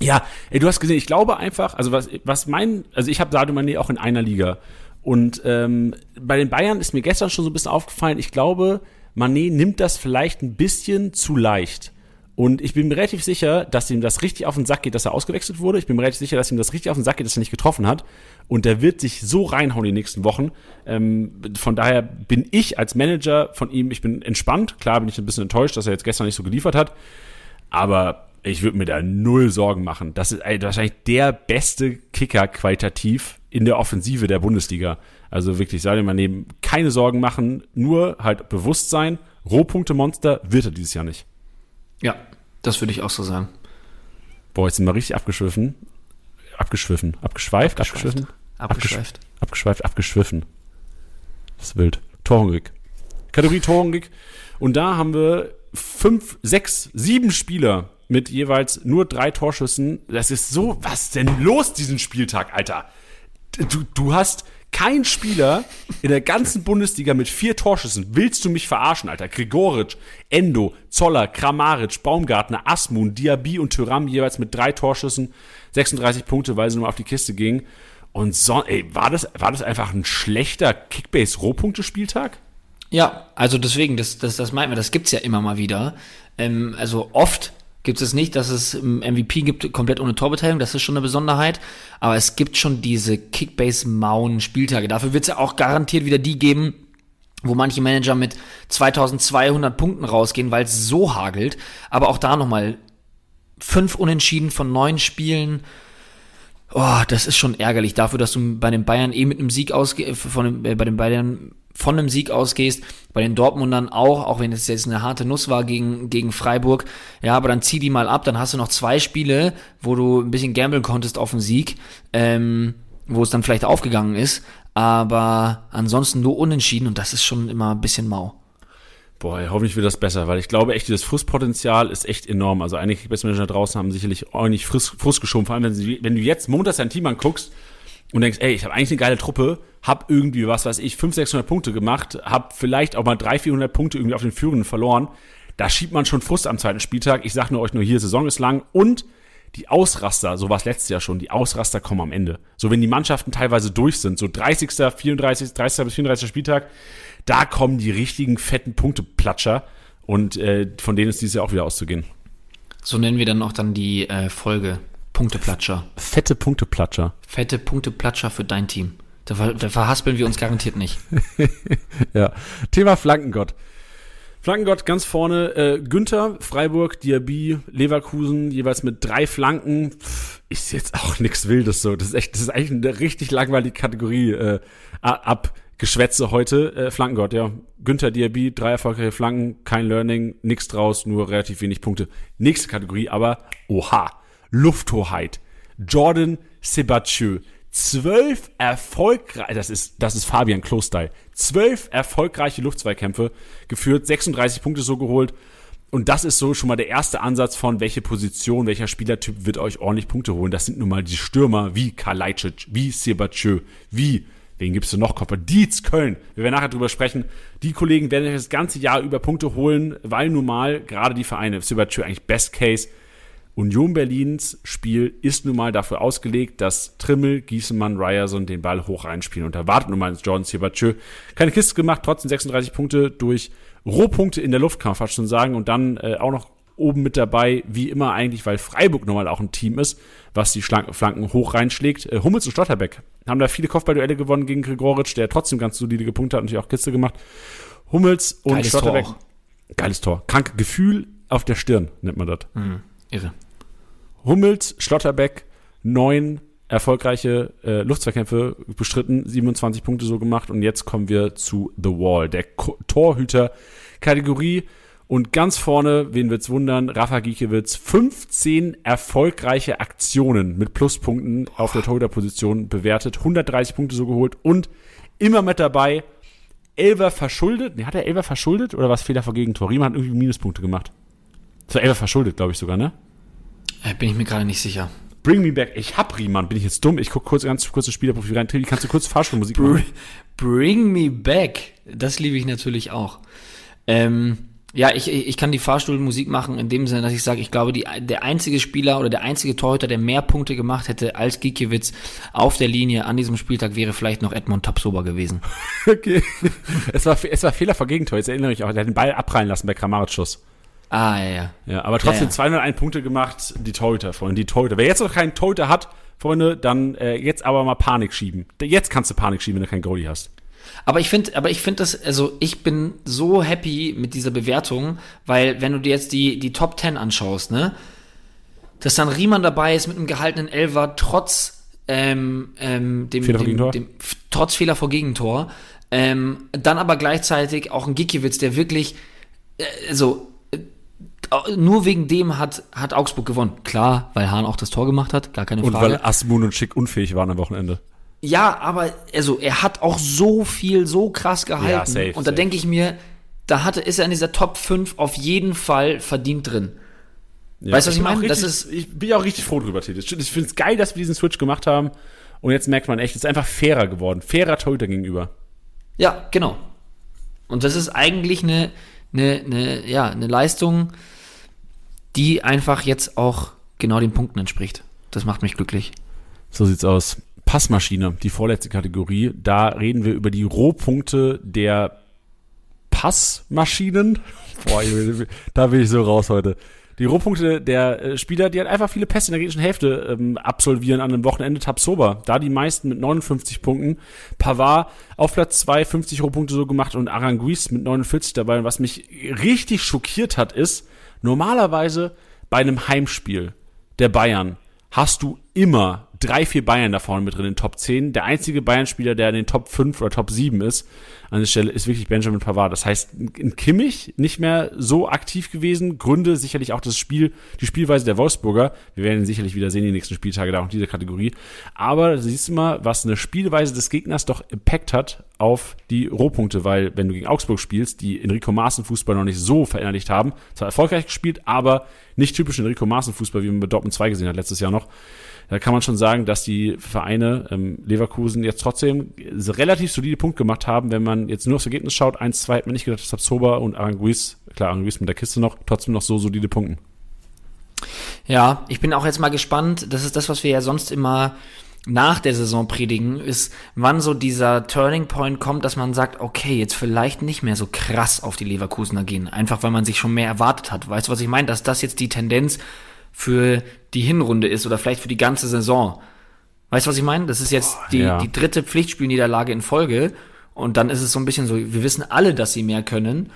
Ja, ey, du hast gesehen, ich glaube einfach, also was, was mein, also ich habe Sadio Mané auch in einer Liga. Und ähm, bei den Bayern ist mir gestern schon so ein bisschen aufgefallen, ich glaube, Mané nimmt das vielleicht ein bisschen zu leicht. Und ich bin mir relativ sicher, dass ihm das richtig auf den Sack geht, dass er ausgewechselt wurde. Ich bin mir relativ sicher, dass ihm das richtig auf den Sack geht, dass er nicht getroffen hat. Und der wird sich so reinhauen die nächsten Wochen. Ähm, von daher bin ich als Manager von ihm, ich bin entspannt. Klar bin ich ein bisschen enttäuscht, dass er jetzt gestern nicht so geliefert hat. Aber ich würde mir da null Sorgen machen. Das ist ey, wahrscheinlich der beste Kicker qualitativ in der Offensive der Bundesliga. Also wirklich, sollte man eben keine Sorgen machen, nur halt bewusst sein, Rohpunkte-Monster wird er dieses Jahr nicht. Ja, das würde ich auch so sagen. Boah, jetzt sind wir richtig abgeschwiffen. Abgeschwiffen. Abgeschweift? Abgeschwiffen? Abgeschweift. Abgeschweift, abgeschwiffen. Das ist wild. Torhungrig. Kategorie Torhungrig. Und da haben wir fünf, sechs, sieben Spieler mit jeweils nur drei Torschüssen. Das ist so, was denn los diesen Spieltag, Alter? Du, du hast kein Spieler in der ganzen Bundesliga mit vier Torschüssen. Willst du mich verarschen, Alter? Gregoritsch, Endo, Zoller, Kramaric, Baumgartner, Asmun, Diaby und Tyram jeweils mit drei Torschüssen, 36 Punkte, weil sie nur auf die Kiste gingen. Und so, ey, war das, war das einfach ein schlechter Kickbase-Rohpunktespieltag? Ja, also deswegen, das, das, das meint man, das gibt's ja immer mal wieder. Ähm, also oft gibt es nicht, dass es MVP gibt, komplett ohne Torbeteiligung, das ist schon eine Besonderheit. Aber es gibt schon diese Kickbase-Mauen-Spieltage. Dafür wird es ja auch garantiert wieder die geben, wo manche Manager mit 2200 Punkten rausgehen, weil es so hagelt. Aber auch da nochmal fünf Unentschieden von neun Spielen. Oh, das ist schon ärgerlich dafür, dass du bei den Bayern eh mit einem Sieg ausge von, äh, bei den Bayern von einem Sieg ausgehst, bei den Dortmundern auch, auch wenn es jetzt eine harte Nuss war gegen, gegen Freiburg, ja, aber dann zieh die mal ab, dann hast du noch zwei Spiele, wo du ein bisschen gambeln konntest auf den Sieg, ähm, wo es dann vielleicht aufgegangen ist, aber ansonsten nur unentschieden und das ist schon immer ein bisschen mau. Boah, hoffentlich wird das besser, weil ich glaube echt, das Frustpotenzial ist echt enorm. Also einige Kickbase-Manager draußen haben sicherlich ordentlich Frust, Frust geschoben, vor allem wenn, sie, wenn du jetzt montags dein Team anguckst, und denkst, ey, ich habe eigentlich eine geile Truppe, hab irgendwie, was weiß ich, 500, 600 Punkte gemacht, hab vielleicht auch mal 300, 400 Punkte irgendwie auf den Führenden verloren. Da schiebt man schon Frust am zweiten Spieltag. Ich sag nur euch nur hier, Saison ist lang und die Ausraster, so war es letztes Jahr schon, die Ausraster kommen am Ende. So, wenn die Mannschaften teilweise durch sind, so 30., 34., 30. bis 34. Spieltag, da kommen die richtigen fetten Punkteplatscher und äh, von denen ist dieses Jahr auch wieder auszugehen. So nennen wir dann auch dann die äh, Folge. Punkteplatscher. Fette Punkteplatscher. Fette Punkteplatscher für dein Team. Da, ver da verhaspeln wir uns garantiert nicht. ja. Thema Flankengott. Flankengott ganz vorne, äh, Günther, Freiburg, Diaby, Leverkusen, jeweils mit drei Flanken. Pff, ist jetzt auch nichts Wildes so. Das ist echt, das ist eigentlich eine richtig langweilige Kategorie äh, ab Geschwätze heute. Äh, Flankengott, ja. Günther Diaby, drei erfolgreiche Flanken, kein Learning, nix draus, nur relativ wenig Punkte. Nächste Kategorie, aber oha. Lufthoheit. Jordan Sebatieu. Zwölf erfolgreiche, das ist, das ist Fabian Klostyle. Zwölf erfolgreiche Luftzweikämpfe geführt, 36 Punkte so geholt. Und das ist so schon mal der erste Ansatz von, welche Position, welcher Spielertyp wird euch ordentlich Punkte holen. Das sind nun mal die Stürmer wie Kalajdzic, wie Sebatieu, wie, wen gibst du noch, Kopper? Dietz, Köln. Wir werden nachher drüber sprechen. Die Kollegen werden das ganze Jahr über Punkte holen, weil nun mal gerade die Vereine, Sebatieu eigentlich Best Case, Union Berlins Spiel ist nun mal dafür ausgelegt, dass Trimmel, Giesemann, Ryerson den Ball hoch reinspielen. Und da wartet nun mal Jordan Siebertschö. Keine Kiste gemacht, trotzdem 36 Punkte durch Rohpunkte in der Luft, kann man fast schon sagen. Und dann äh, auch noch oben mit dabei, wie immer eigentlich, weil Freiburg nun mal auch ein Team ist, was die Flanken hoch reinschlägt. Äh, Hummels und Stotterbeck haben da viele Kopfballduelle gewonnen gegen Gregoritsch, der trotzdem ganz solide Punkte hat und natürlich auch Kiste gemacht. Hummels und Geiles Stotterbeck. Tor Geiles Tor. Kranke Gefühl auf der Stirn, nennt man das. Mhm. Irre. Hummels, Schlotterbeck, neun erfolgreiche äh, Luftzweikämpfe bestritten, 27 Punkte so gemacht und jetzt kommen wir zu The Wall, der Ko Torhüter Kategorie und ganz vorne, wen wird's wundern, Rafa Giekewitz, 15 erfolgreiche Aktionen mit Pluspunkten auf der Torhüterposition bewertet, 130 Punkte so geholt und immer mit dabei Elver verschuldet, nee, hat er Elver verschuldet oder was Fehler vor Gegentor? Riemann hat irgendwie Minuspunkte gemacht. Das war Elver verschuldet, glaube ich sogar, ne? Äh, bin ich mir gerade nicht sicher. Bring me back. Ich hab Riemann. Bin ich jetzt dumm? Ich guck kurz ganz kurz das Spielerprofil rein. Tilly, kannst du kurz Fahrstuhlmusik machen? Bring me back. Das liebe ich natürlich auch. Ähm, ja, ich, ich kann die Fahrstuhlmusik machen in dem Sinne, dass ich sage, ich glaube, die, der einzige Spieler oder der einzige Torhüter, der mehr Punkte gemacht hätte als Gikiewicz auf der Linie an diesem Spieltag, wäre vielleicht noch Edmund Tapsoba gewesen. okay. es, war, es war Fehler vor Gegentor. Jetzt erinnere ich mich auch. Der hat den Ball abprallen lassen bei Kramaric-Schuss. Ah, ja, ja. Ja, aber trotzdem Ja, ja. 201 Punkte gemacht, die Torhüter, Freunde, die Torhüter. Wer jetzt noch keinen Torhüter hat, Freunde, dann äh, jetzt aber mal Panik schieben. Jetzt kannst du Panik schieben, wenn du keinen Goalie hast. Aber ich finde, aber ich finde das, also ich bin so happy mit dieser Bewertung, weil wenn du dir jetzt die, die Top 10 anschaust, ne, dass dann Riemann dabei ist mit einem gehaltenen Elfer, trotz ähm, ähm, dem, Fehler vor dem, Gegentor? dem trotz Fehler vor Gegentor, ähm, dann aber gleichzeitig auch ein Gikiewicz, der wirklich, äh, also äh, nur wegen dem hat, hat Augsburg gewonnen. Klar, weil Hahn auch das Tor gemacht hat, gar keine Und Frage. weil Asmun und Schick unfähig waren am Wochenende. Ja, aber also er hat auch so viel, so krass gehalten. Ja, safe, und da denke ich mir, da hatte, ist er in dieser Top 5 auf jeden Fall verdient drin. Ja, Weißt du, was ich bin auch meine? Das richtig- ist- ich bin ja auch richtig froh drüber, Tilly. Ich finde es geil, dass wir diesen Switch gemacht haben. Und jetzt merkt man echt, es ist einfach fairer geworden. Fairer Torhüter gegenüber. Ja, genau. Und das ist eigentlich eine, eine, eine, ja, eine Leistung, die einfach jetzt auch genau den Punkten entspricht. Das macht mich glücklich. So sieht's aus. Passmaschine, die vorletzte Kategorie. Da reden wir über die Rohpunkte der Passmaschinen. Boah, da bin ich so raus heute. Die Rohpunkte der äh, Spieler, die halt einfach viele Pässe in der gegnerischen Hälfte ähm, absolvieren an einem Wochenende. Tabsoba, da die meisten mit 59 Punkten. Pavard auf Platz 2, 50 Rohpunkte so gemacht und Aranguiz mit 49 dabei. Und was mich richtig schockiert hat, ist, normalerweise bei einem Heimspiel der Bayern hast du immer drei, vier Bayern da vorne mit drin in den Top 10. Der einzige Bayern-Spieler, der in den Top 5 oder Top 7 ist. an der Stelle ist wirklich Benjamin Pavard. Das heißt, in Kimmich nicht mehr so aktiv gewesen. Gründe sicherlich auch das Spiel, die Spielweise der Wolfsburger. Wir werden ihn sicherlich wieder sehen die nächsten Spieltage da auch in dieser Kategorie. Aber siehst du mal, was eine Spielweise des Gegners doch Impact hat auf die Rohpunkte, weil wenn du gegen Augsburg spielst, die Enrico Maaßen Fußball noch nicht so verinnerlicht haben, zwar erfolgreich gespielt, aber nicht typisch Enrico Maaßen Fußball, wie man bei Dortmund 2 gesehen hat letztes Jahr noch da kann man schon sagen, dass die Vereine ähm, Leverkusen jetzt trotzdem relativ solide Punkt gemacht haben, wenn man jetzt nur aufs Ergebnis schaut. 1-2 hat man nicht gedacht, dass Zabsoba und Aranguiz, klar, Aranguiz mit der Kiste noch, trotzdem noch so solide Punkten. Ja, ich bin auch jetzt mal gespannt. Das ist das, was wir ja sonst immer nach der Saison predigen, ist, wann so dieser Turning Point kommt, dass man sagt, okay, jetzt vielleicht nicht mehr so krass auf die Leverkusener gehen, einfach weil man sich schon mehr erwartet hat. Weißt du, was ich meine? Dass das jetzt die Tendenz für die Hinrunde ist oder vielleicht für die ganze Saison. Weißt du, was ich meine? Das ist jetzt die, ja. die dritte Pflichtspielniederlage in Folge. Und dann ist es so ein bisschen so, wir wissen alle, dass sie mehr können.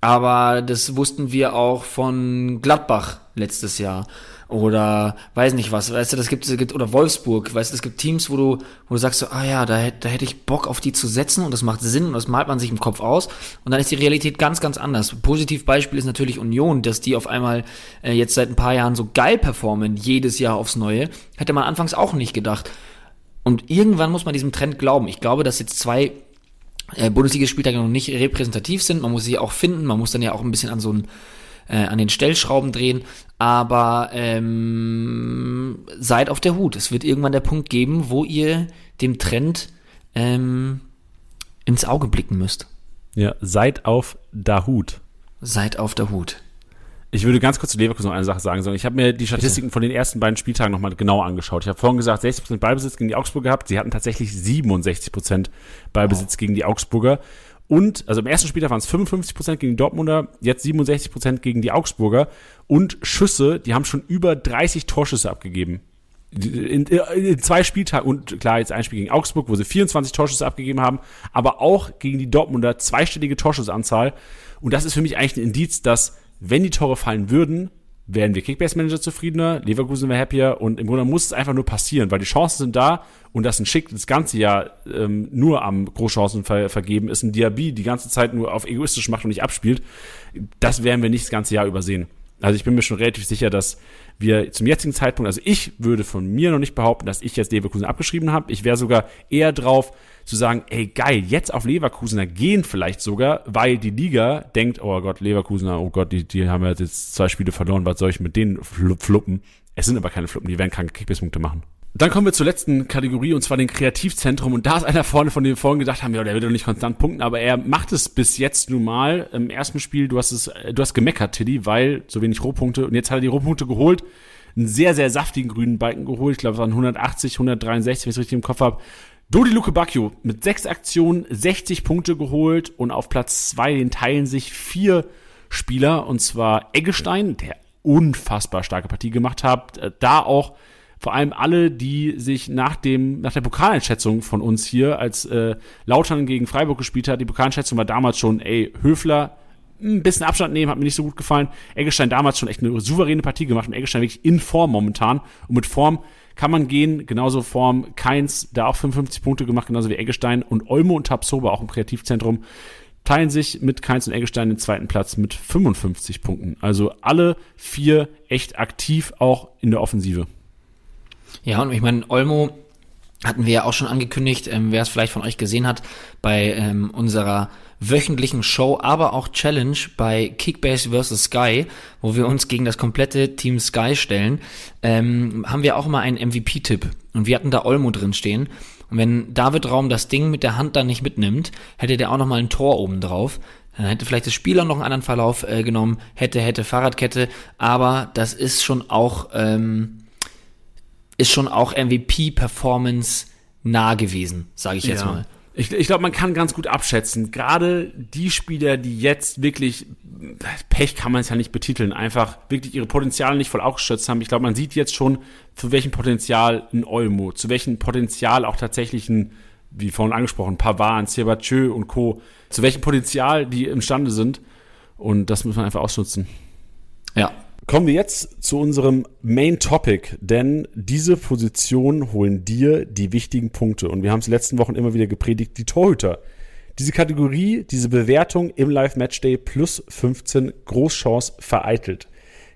Aber das wussten wir auch von Gladbach letztes Jahr oder weiß nicht was, weißt du, das gibt, es gibt oder Wolfsburg, weißt du, es gibt Teams, wo du, wo du sagst so, ah ja, da, da hätte ich Bock auf die zu setzen und das macht Sinn und das malt man sich im Kopf aus und dann ist die Realität ganz, ganz anders. Positivbeispiel ist natürlich Union, dass die auf einmal äh, jetzt seit ein paar Jahren so geil performen, jedes Jahr aufs Neue, hätte man anfangs auch nicht gedacht. Und irgendwann muss man diesem Trend glauben. Ich glaube, dass jetzt zwei äh, Bundesligaspieltage noch nicht repräsentativ sind. Man muss sie auch finden. Man muss dann ja auch ein bisschen an so ein äh, an den Stellschrauben drehen, aber ähm, seid auf der Hut. Es wird irgendwann der Punkt geben, wo ihr dem Trend ähm, ins Auge blicken müsst. Ja, seid auf der Hut. Seid auf der Hut. Ich würde ganz kurz zu Leverkusen noch eine Sache sagen. Ich habe mir die Statistiken Bitte. von den ersten beiden Spieltagen nochmal genau angeschaut. Ich habe vorhin gesagt, 60% Ballbesitz gegen die Augsburger gehabt. Sie hatten tatsächlich 67% Ballbesitz oh. gegen die Augsburger. Und, also im ersten Spieltag waren es 55% gegen die Dortmunder, jetzt 67% gegen die Augsburger. Und Schüsse, die haben schon über 30 Torschüsse abgegeben. In, in, zwei Spieltagen und klar, jetzt ein Spiel gegen Augsburg, wo sie 24 Torschüsse abgegeben haben, aber auch gegen die Dortmunder zweistellige Torschussanzahl. Und das ist für mich eigentlich ein Indiz, dass, wenn die Tore fallen würden, wären wir Kickbase-Manager zufriedener, Leverkusen wäre happier. Und im Grunde muss es einfach nur passieren, weil die Chancen sind da. Und das ein Schick das ganze Jahr ähm, nur am Großchancen ver vergeben ist, ein Diaby die ganze Zeit nur auf egoistisch macht und nicht abspielt, das werden wir nicht das ganze Jahr übersehen. Also ich bin mir schon relativ sicher, dass wir zum jetzigen Zeitpunkt, also ich würde von mir noch nicht behaupten, dass ich jetzt Leverkusen abgeschrieben habe. Ich wäre sogar eher drauf zu sagen, ey geil, jetzt auf Leverkusener gehen vielleicht sogar, weil die Liga denkt, oh Gott, Leverkusener, oh Gott, die, die haben jetzt zwei Spiele verloren, was soll ich mit denen fluppen? Es sind aber keine Fluppen, die werden keine Kickbase-Punkte machen. Dann kommen wir zur letzten Kategorie und zwar den Kreativzentrum. Und da ist einer vorne, von dem wir vorhin gedacht haben, ja, der wird doch nicht konstant punkten, aber er macht es bis jetzt nun mal. Im ersten Spiel, du hast es, du hast gemeckert, Tiddy, weil so wenig Rohpunkte. Und jetzt hat er die Rohpunkte geholt. Einen sehr, sehr saftigen grünen Balken geholt. Ich glaube, es waren 180, 163, wenn ich es richtig im Kopf habe. Dodi Luke Bacchio mit sechs Aktionen 60 Punkte geholt und auf Platz zwei den teilen sich vier Spieler und zwar Eggestein, der unfassbar starke Partie gemacht hat. Da auch vor allem alle, die sich nach dem, nach der Pokaleinschätzung von uns hier, als äh, Lautern gegen Freiburg gespielt hat, die Pokaleinschätzung war damals schon, ey, Höfler, ein bisschen Abstand nehmen, hat mir nicht so gut gefallen. Eggestein damals schon echt eine souveräne Partie gemacht und Eggestein wirklich in Form momentan. Und mit Form kann man gehen, genauso Form Keins, da auch 55 Punkte gemacht, genauso wie Eggestein und Olmo und Tabsoba auch im Kreativzentrum teilen sich mit Keins und Eggestein den zweiten Platz mit 55 Punkten. Also alle vier echt aktiv auch in der Offensive. Ja, und ich meine, Olmo hatten wir ja auch schon angekündigt, ähm, wer es vielleicht von euch gesehen hat, bei ähm, unserer wöchentlichen Show, aber auch Challenge bei Kickbase vs. Sky, wo wir uns gegen das komplette Team Sky stellen, ähm, haben wir auch mal einen MVP-Tipp. Und wir hatten da Olmo drin stehen. Und wenn David Raum das Ding mit der Hand dann nicht mitnimmt, hätte der auch noch mal ein Tor oben drauf. Dann hätte vielleicht das Spieler noch einen anderen Verlauf äh, genommen, hätte, hätte Fahrradkette, aber das ist schon auch ähm, ist schon auch MVP-Performance nah gewesen, sage ich jetzt ja. mal. Ich, ich glaube, man kann ganz gut abschätzen. Gerade die Spieler, die jetzt wirklich, Pech kann man es ja nicht betiteln, einfach wirklich ihre Potenziale nicht voll ausgeschätzt haben. Ich glaube, man sieht jetzt schon, zu welchem Potenzial ein Olmo, zu welchem Potenzial auch tatsächlich ein, wie vorhin angesprochen, Pavard, ein Sebatieu und Co., zu welchem Potenzial die imstande sind. Und das muss man einfach ausnutzen. Ja, Kommen wir jetzt zu unserem Main Topic, denn diese Positionen holen dir die wichtigen Punkte. Und wir haben es letzten Wochen immer wieder gepredigt, die Torhüter. Diese Kategorie, diese Bewertung im Live-Matchday plus 15 Großchance vereitelt.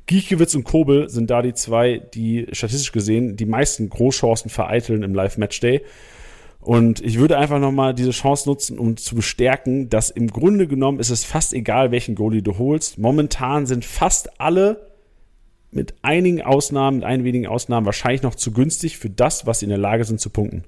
Giechewitz und Kobel sind da die zwei, die statistisch gesehen die meisten Großchancen vereiteln im Live-Matchday. Und ich würde einfach nochmal diese Chance nutzen, um zu bestärken, dass im Grunde genommen ist es fast egal, welchen Goalie du holst. Momentan sind fast alle mit einigen Ausnahmen, mit einigen wenigen Ausnahmen wahrscheinlich noch zu günstig für das, was sie in der Lage sind zu punkten.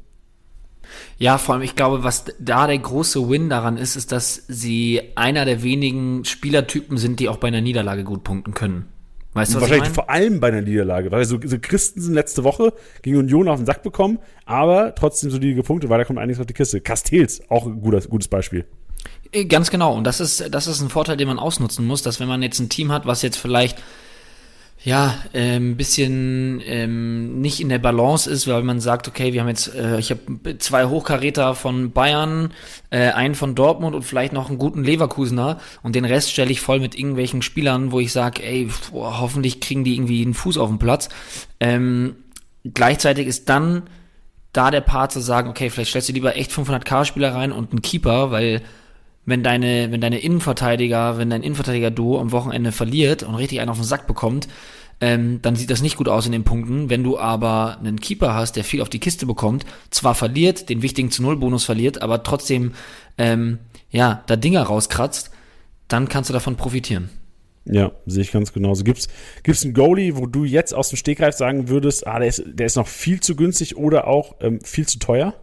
Ja, vor allem, ich glaube, was da der große Win daran ist, ist, dass sie einer der wenigen Spielertypen sind, die auch bei einer Niederlage gut punkten können. Weißt du, was Wahrscheinlich ich vor allem bei einer Niederlage, weil so, so Christensen letzte Woche gegen Union auf den Sack bekommen, aber trotzdem solide Punkte, weil da kommt einiges auf die Kiste. Castells, auch ein gutes, gutes Beispiel. Äh, ganz genau. Und das ist, das ist ein Vorteil, den man ausnutzen muss, dass wenn man jetzt ein Team hat, was jetzt vielleicht ja, äh, ein bisschen ähm, nicht in der Balance ist, weil man sagt, okay, wir haben jetzt, äh, ich habe zwei Hochkaräter von Bayern, äh, einen von Dortmund und vielleicht noch einen guten Leverkusener und den Rest stelle ich voll mit irgendwelchen Spielern, wo ich sage, ey, boah, hoffentlich kriegen die irgendwie einen Fuß auf den Platz. Ähm, gleichzeitig ist dann da der Part zu sagen, okay, vielleicht stellst du lieber echt 500k-Spieler rein und einen Keeper, weil wenn deine, wenn deine Innenverteidiger, wenn dein Innenverteidiger-Duo am Wochenende verliert und richtig einen auf den Sack bekommt, ähm, dann sieht das nicht gut aus in den Punkten. Wenn du aber einen Keeper hast, der viel auf die Kiste bekommt, zwar verliert, den wichtigen zu Null-Bonus verliert, aber trotzdem, ähm, ja, da Dinger rauskratzt, dann kannst du davon profitieren. Ja, sehe ich ganz genauso. Gibt's gibt's einen Goalie, wo du jetzt aus dem Stegreif sagen würdest, ah, der ist, der ist noch viel zu günstig oder auch ähm, viel zu teuer?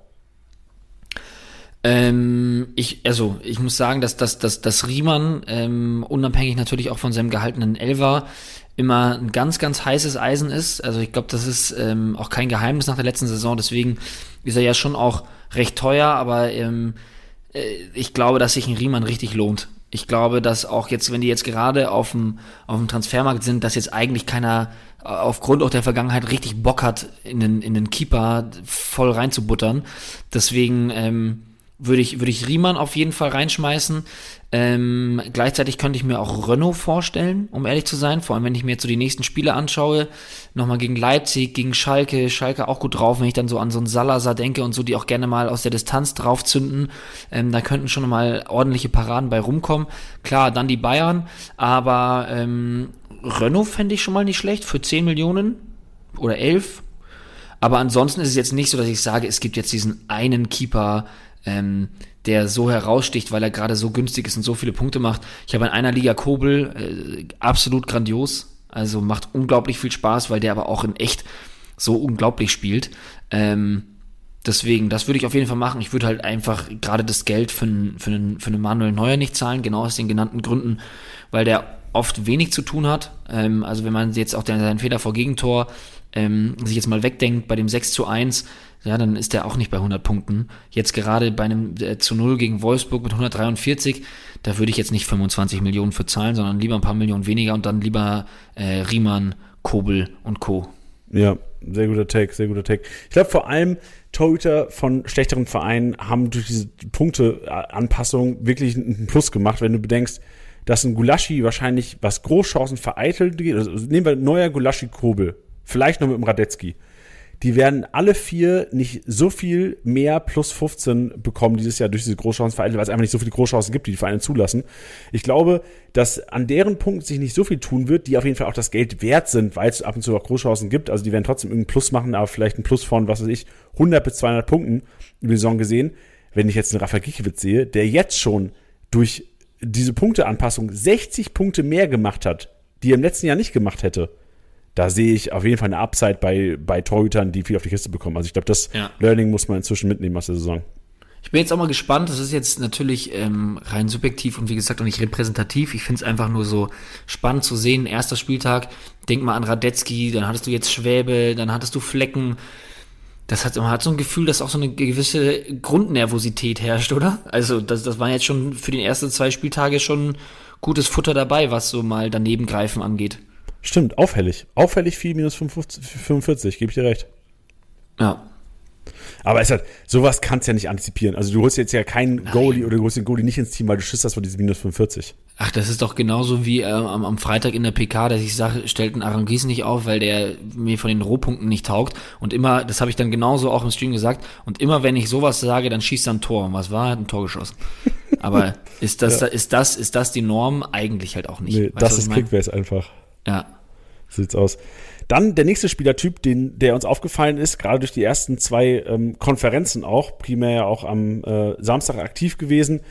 Ähm, ich, also, ich muss sagen, dass, dass, dass, dass Riemann, ähm, unabhängig natürlich auch von seinem gehaltenen Elver, immer ein ganz, ganz heißes Eisen ist. Also ich glaube, das ist ähm, auch kein Geheimnis nach der letzten Saison. Deswegen ist er ja schon auch recht teuer, aber ähm, äh, ich glaube, dass sich ein Riemann richtig lohnt. Ich glaube, dass auch jetzt, wenn die jetzt gerade auf dem, auf dem Transfermarkt sind, dass jetzt eigentlich keiner äh, aufgrund auch der Vergangenheit richtig Bock hat, in den, in den Keeper voll reinzubuttern. Deswegen ähm, würde ich, würde ich Riemann auf jeden Fall reinschmeißen. Ähm, gleichzeitig könnte ich mir auch Renault vorstellen, um ehrlich zu sein. Vor allem, wenn ich mir jetzt so die nächsten Spiele anschaue. Nochmal gegen Leipzig, gegen Schalke. Schalke auch gut drauf, wenn ich dann so an so einen Salazar denke und so, die auch gerne mal aus der Distanz draufzünden. Ähm, da könnten schon mal ordentliche Paraden bei rumkommen. Klar, dann die Bayern. Aber ähm, Renault fände ich schon mal nicht schlecht für 10 Millionen oder 11. Aber ansonsten ist es jetzt nicht so, dass ich sage, es gibt jetzt diesen einen Keeper, ähm, der so heraussticht, weil er gerade so günstig ist und so viele Punkte macht. Ich habe in einer Liga Kobel äh, absolut grandios, also macht unglaublich viel Spaß, weil der aber auch in echt so unglaublich spielt. Ähm, deswegen, das würde ich auf jeden Fall machen. Ich würde halt einfach gerade das Geld für einen, für, einen, für einen Manuel Neuer nicht zahlen, genau aus den genannten Gründen, weil der oft wenig zu tun hat. Ähm, also wenn man jetzt auch den, seinen Fehler vor Gegentor ähm, sich jetzt mal wegdenkt bei dem 6 zu 1, ja, dann ist er auch nicht bei 100 Punkten. Jetzt gerade bei einem äh, zu 0 gegen Wolfsburg mit 143, da würde ich jetzt nicht 25 Millionen für zahlen, sondern lieber ein paar Millionen weniger und dann lieber äh, Riemann, Kobel und Co. Ja, sehr guter Take, sehr guter Take. Ich glaube vor allem Torhüter von schlechteren Vereinen haben durch diese Punkteanpassung wirklich einen Plus gemacht, wenn du bedenkst, dass ein Gulaschi wahrscheinlich, was Großchancen vereitelt geht, also nehmen wir neuer Gulaschi-Kobel, vielleicht noch mit dem Radetzky die werden alle vier nicht so viel mehr plus 15 bekommen dieses Jahr durch diese Großchancenvereine, weil es einfach nicht so viele Großchancen gibt, die die Vereine zulassen. Ich glaube, dass an deren Punkt sich nicht so viel tun wird, die auf jeden Fall auch das Geld wert sind, weil es ab und zu auch Großchancen gibt. Also die werden trotzdem irgendeinen Plus machen, aber vielleicht ein Plus von, was weiß ich, 100 bis 200 Punkten über die Saison gesehen. Wenn ich jetzt einen Rafael Gikiewicz sehe, der jetzt schon durch diese Punkteanpassung 60 Punkte mehr gemacht hat, die er im letzten Jahr nicht gemacht hätte da sehe ich auf jeden Fall eine Upside bei, bei Torhütern, die viel auf die Kiste bekommen. Also ich glaube, das ja. Learning muss man inzwischen mitnehmen aus der Saison. Ich bin jetzt auch mal gespannt. Das ist jetzt natürlich ähm, rein subjektiv und wie gesagt auch nicht repräsentativ. Ich finde es einfach nur so spannend zu sehen. Erster Spieltag, denk mal an Radetzky, dann hattest du jetzt Schwäbe, dann hattest du Flecken. Das hat, man hat so ein Gefühl, dass auch so eine gewisse Grundnervosität herrscht, oder? Also das, das waren jetzt schon für die ersten zwei Spieltage schon gutes Futter dabei, was so mal daneben greifen angeht. Stimmt, auffällig. Auffällig viel minus 45, gebe ich dir recht. Ja. Aber es hat, sowas kannst du ja nicht antizipieren. Also du holst jetzt ja keinen Goalie oder du holst den Goalie nicht ins Team, weil du Schiss hast vor diesem minus 45. Ach, das ist doch genauso wie äh, am, am Freitag in der PK, dass ich sage, stellt einen Arangis nicht auf, weil der mir von den Rohpunkten nicht taugt. Und immer, das habe ich dann genauso auch im Stream gesagt, und immer wenn ich sowas sage, dann schießt er ein Tor. Und was war? Er hat ein Tor geschossen. Aber ist das, ja. ist das, ist das die Norm? Eigentlich halt auch nicht. Nee, weißt das ist Kickbase einfach. Ja. So sieht's aus. Dann der nächste Spielertyp, den, der uns aufgefallen ist, gerade durch die ersten zwei ähm, Konferenzen auch, primär ja auch am äh, Samstag aktiv gewesen,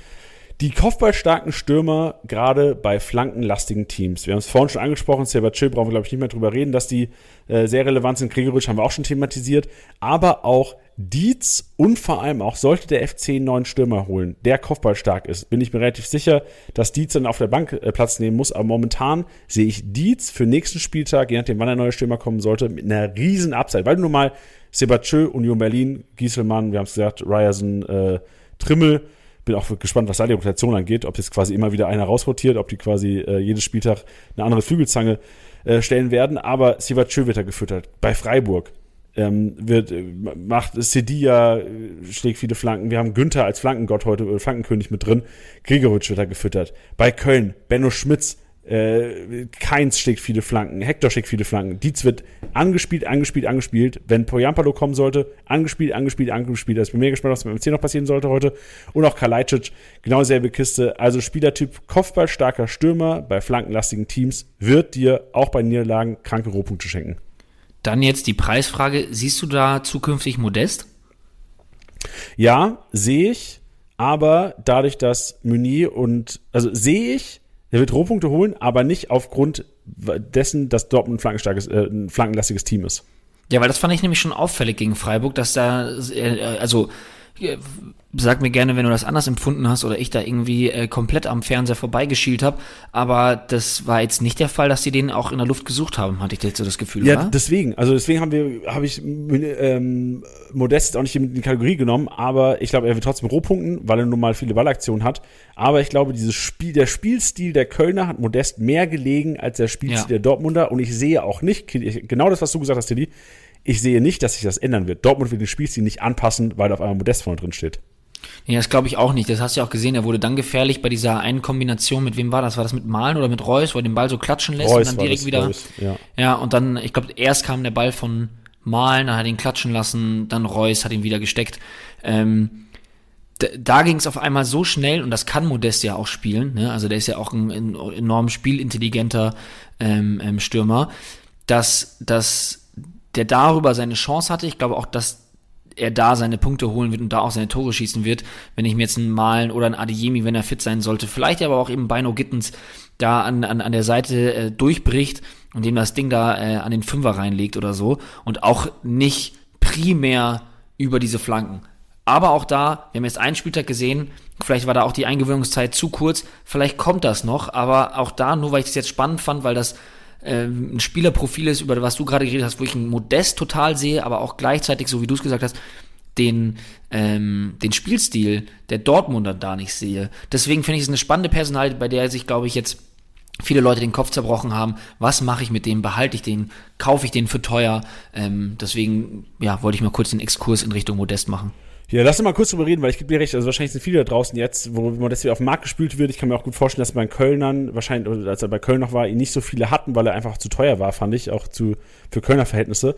die kopfballstarken Stürmer, gerade bei flankenlastigen Teams. Wir haben es vorhin schon angesprochen, Silver Chill brauchen wir, glaube ich, nicht mehr drüber reden, dass die äh, sehr relevant sind. Gregoritsch haben wir auch schon thematisiert. Aber auch Dietz und vor allem auch sollte der FC einen neuen Stürmer holen, der kopfballstark ist, bin ich mir relativ sicher, dass Dietz dann auf der Bank äh, Platz nehmen muss. Aber momentan sehe ich Dietz für nächsten Spieltag, je nachdem wann der neue Stürmer kommen sollte, mit einer riesen Upside. Weil du nun mal Sebatieu, Union Berlin, Gieselmann, wir haben es gesagt, Ryerson, äh, Trimmel, bin auch gespannt, was da die Rotation angeht, ob jetzt quasi immer wieder einer rausrotiert, ob die quasi äh, jedes Spieltag eine andere Flügelzange äh, stellen werden. Aber Sivachö wird da gefüttert. Bei Freiburg ähm, wird, äh, macht Sedia, äh, schlägt viele Flanken. Wir haben Günther als Flankengott heute, äh, Flankenkönig mit drin. Gregoritsch wird da gefüttert. Bei Köln, Benno Schmitz äh, Keins schlägt viele Flanken, Hector schlägt viele Flanken. Dietz wird angespielt, angespielt, angespielt. Wenn Poyampalo kommen sollte, angespielt, angespielt, angespielt. Also ich bin mega gespannt, was mit dem MC noch passieren sollte heute. Und auch Kalajdzic, genau dieselbe Kiste. Also Spielertyp Kopfballstarker Stürmer bei flankenlastigen Teams wird dir auch bei Niederlagen kranke Rohpunkte schenken. Dann jetzt die Preisfrage. Siehst du da zukünftig Modest? Ja, sehe ich. Aber dadurch, dass Meunier und, also sehe ich, er wird Rohpunkte holen, aber nicht aufgrund dessen, dass Dortmund ein flankenstarkes, äh, ein flankenlastiges Team ist. Ja, weil das fand ich nämlich schon auffällig gegen Freiburg, dass da, äh, also sag mir gerne, wenn du das anders empfunden hast oder ich da irgendwie äh, komplett am Fernseher vorbeigeschielt habe. Aber das war jetzt nicht der Fall, dass sie den auch in der Luft gesucht haben, hatte ich jetzt so das Gefühl. Ja, oder? deswegen. Also deswegen haben wir, habe ich ähm, Modest auch nicht in die Kategorie genommen, aber ich glaube, er wird trotzdem Rohpunkten, weil er nun mal viele Ballaktionen hat. Aber ich glaube, dieses Spiel, der Spielstil der Kölner hat Modest mehr gelegen als der Spielstil ja. der Dortmunder. Und ich sehe auch nicht, genau das, was du gesagt hast, Tilly, ich sehe nicht, dass sich das ändern wird. Dortmund wird den Spielstil nicht anpassen, weil da auf einmal Modest vorne drin steht. Ja, das glaube ich auch nicht. Das hast du ja auch gesehen. Er wurde dann gefährlich bei dieser einen Kombination. Mit wem war das? War das mit Malen oder mit Reus, wo er den Ball so klatschen lässt Reus und dann direkt wieder. Reus, ja. ja, und dann, ich glaube, erst kam der Ball von Malen, dann hat er ihn klatschen lassen, dann Reus hat ihn wieder gesteckt. Ähm, da ging es auf einmal so schnell und das kann Modest ja auch spielen. Ne? Also der ist ja auch ein, ein enorm spielintelligenter ähm, ähm, Stürmer, dass, dass der darüber seine Chance hatte. Ich glaube auch, dass er da seine Punkte holen wird und da auch seine Tore schießen wird. Wenn ich mir jetzt einen Malen oder einen Adeyemi, wenn er fit sein sollte, vielleicht aber auch eben Bino Gittens da an, an, an der Seite äh, durchbricht und dem das Ding da äh, an den Fünfer reinlegt oder so und auch nicht primär über diese Flanken. Aber auch da, wir haben jetzt einen Spieltag gesehen, vielleicht war da auch die Eingewöhnungszeit zu kurz, vielleicht kommt das noch, aber auch da, nur weil ich das jetzt spannend fand, weil das ein Spielerprofil ist, über was du gerade geredet hast, wo ich einen Modest total sehe, aber auch gleichzeitig, so wie du es gesagt hast, den, ähm, den Spielstil der Dortmunder da nicht sehe. Deswegen finde ich es eine spannende Personal, bei der sich, glaube ich, jetzt viele Leute den Kopf zerbrochen haben. Was mache ich mit dem? Behalte ich den? Kaufe ich den für teuer? Ähm, deswegen, ja, wollte ich mal kurz den Exkurs in Richtung Modest machen. Ja, lass uns mal kurz drüber reden, weil ich gebe dir recht, also wahrscheinlich sind viele da draußen jetzt, wo man das wieder auf den Markt gespült wird. Ich kann mir auch gut vorstellen, dass bei Kölnern, wahrscheinlich, als er bei Köln noch war, ihn nicht so viele hatten, weil er einfach zu teuer war, fand ich, auch zu, für Kölner Verhältnisse.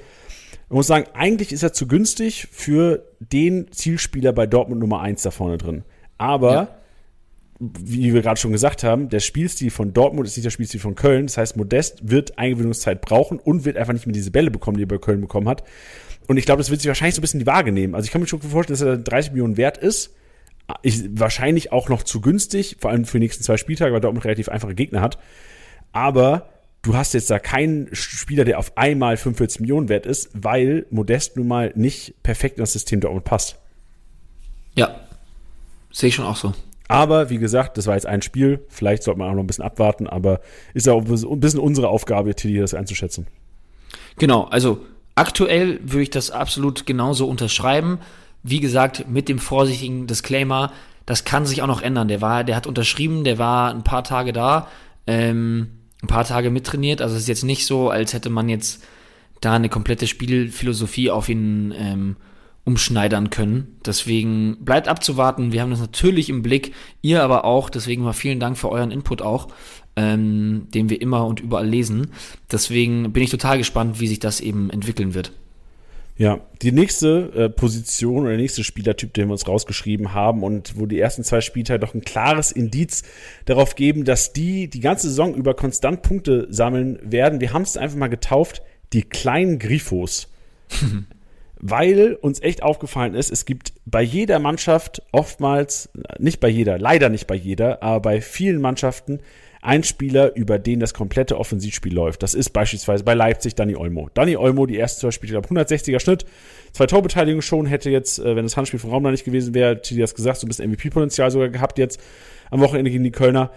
Ich muss sagen, eigentlich ist er zu günstig für den Zielspieler bei Dortmund Nummer 1 da vorne drin. Aber, ja. Wie wir gerade schon gesagt haben, der Spielstil von Dortmund ist nicht der Spielstil von Köln. Das heißt, Modest wird Eingewöhnungszeit brauchen und wird einfach nicht mehr diese Bälle bekommen, die er bei Köln bekommen hat. Und ich glaube, das wird sich wahrscheinlich so ein bisschen die Waage nehmen. Also ich kann mir schon vorstellen, dass er 30 Millionen wert ist. Ich, wahrscheinlich auch noch zu günstig, vor allem für die nächsten zwei Spieltage, weil Dortmund relativ einfache Gegner hat. Aber du hast jetzt da keinen Spieler, der auf einmal 45 Millionen wert ist, weil Modest nun mal nicht perfekt in das System Dortmund passt. Ja, sehe ich schon auch so. Aber wie gesagt, das war jetzt ein Spiel. Vielleicht sollte man auch noch ein bisschen abwarten, aber ist ja auch ein bisschen unsere Aufgabe, Tilly, das einzuschätzen. Genau, also Aktuell würde ich das absolut genauso unterschreiben. Wie gesagt, mit dem vorsichtigen Disclaimer, das kann sich auch noch ändern. Der war, der hat unterschrieben, der war ein paar Tage da, ähm, ein paar Tage mittrainiert. Also es ist jetzt nicht so, als hätte man jetzt da eine komplette Spielphilosophie auf ihn ähm, umschneidern können. Deswegen bleibt abzuwarten. Wir haben das natürlich im Blick, ihr aber auch. Deswegen mal vielen Dank für euren Input auch, ähm, den wir immer und überall lesen. Deswegen bin ich total gespannt, wie sich das eben entwickeln wird. Ja, die nächste äh, Position oder der nächste Spielertyp, den wir uns rausgeschrieben haben und wo die ersten zwei Spieltage doch ein klares Indiz darauf geben, dass die die ganze Saison über konstant Punkte sammeln werden. Wir haben es einfach mal getauft, die kleinen Grifos. weil uns echt aufgefallen ist, es gibt bei jeder Mannschaft oftmals, nicht bei jeder, leider nicht bei jeder, aber bei vielen Mannschaften ein Spieler, über den das komplette Offensivspiel läuft. Das ist beispielsweise bei Leipzig Dani Olmo. Dani Olmo, die ersten zwei Spiele, ich glaube 160er Schnitt, zwei Torbeteiligungen schon, hätte jetzt, äh, wenn das Handspiel vom Raum da nicht gewesen wäre, hätte das gesagt, so ein bisschen MVP-Potenzial sogar gehabt jetzt am Wochenende gegen die Kölner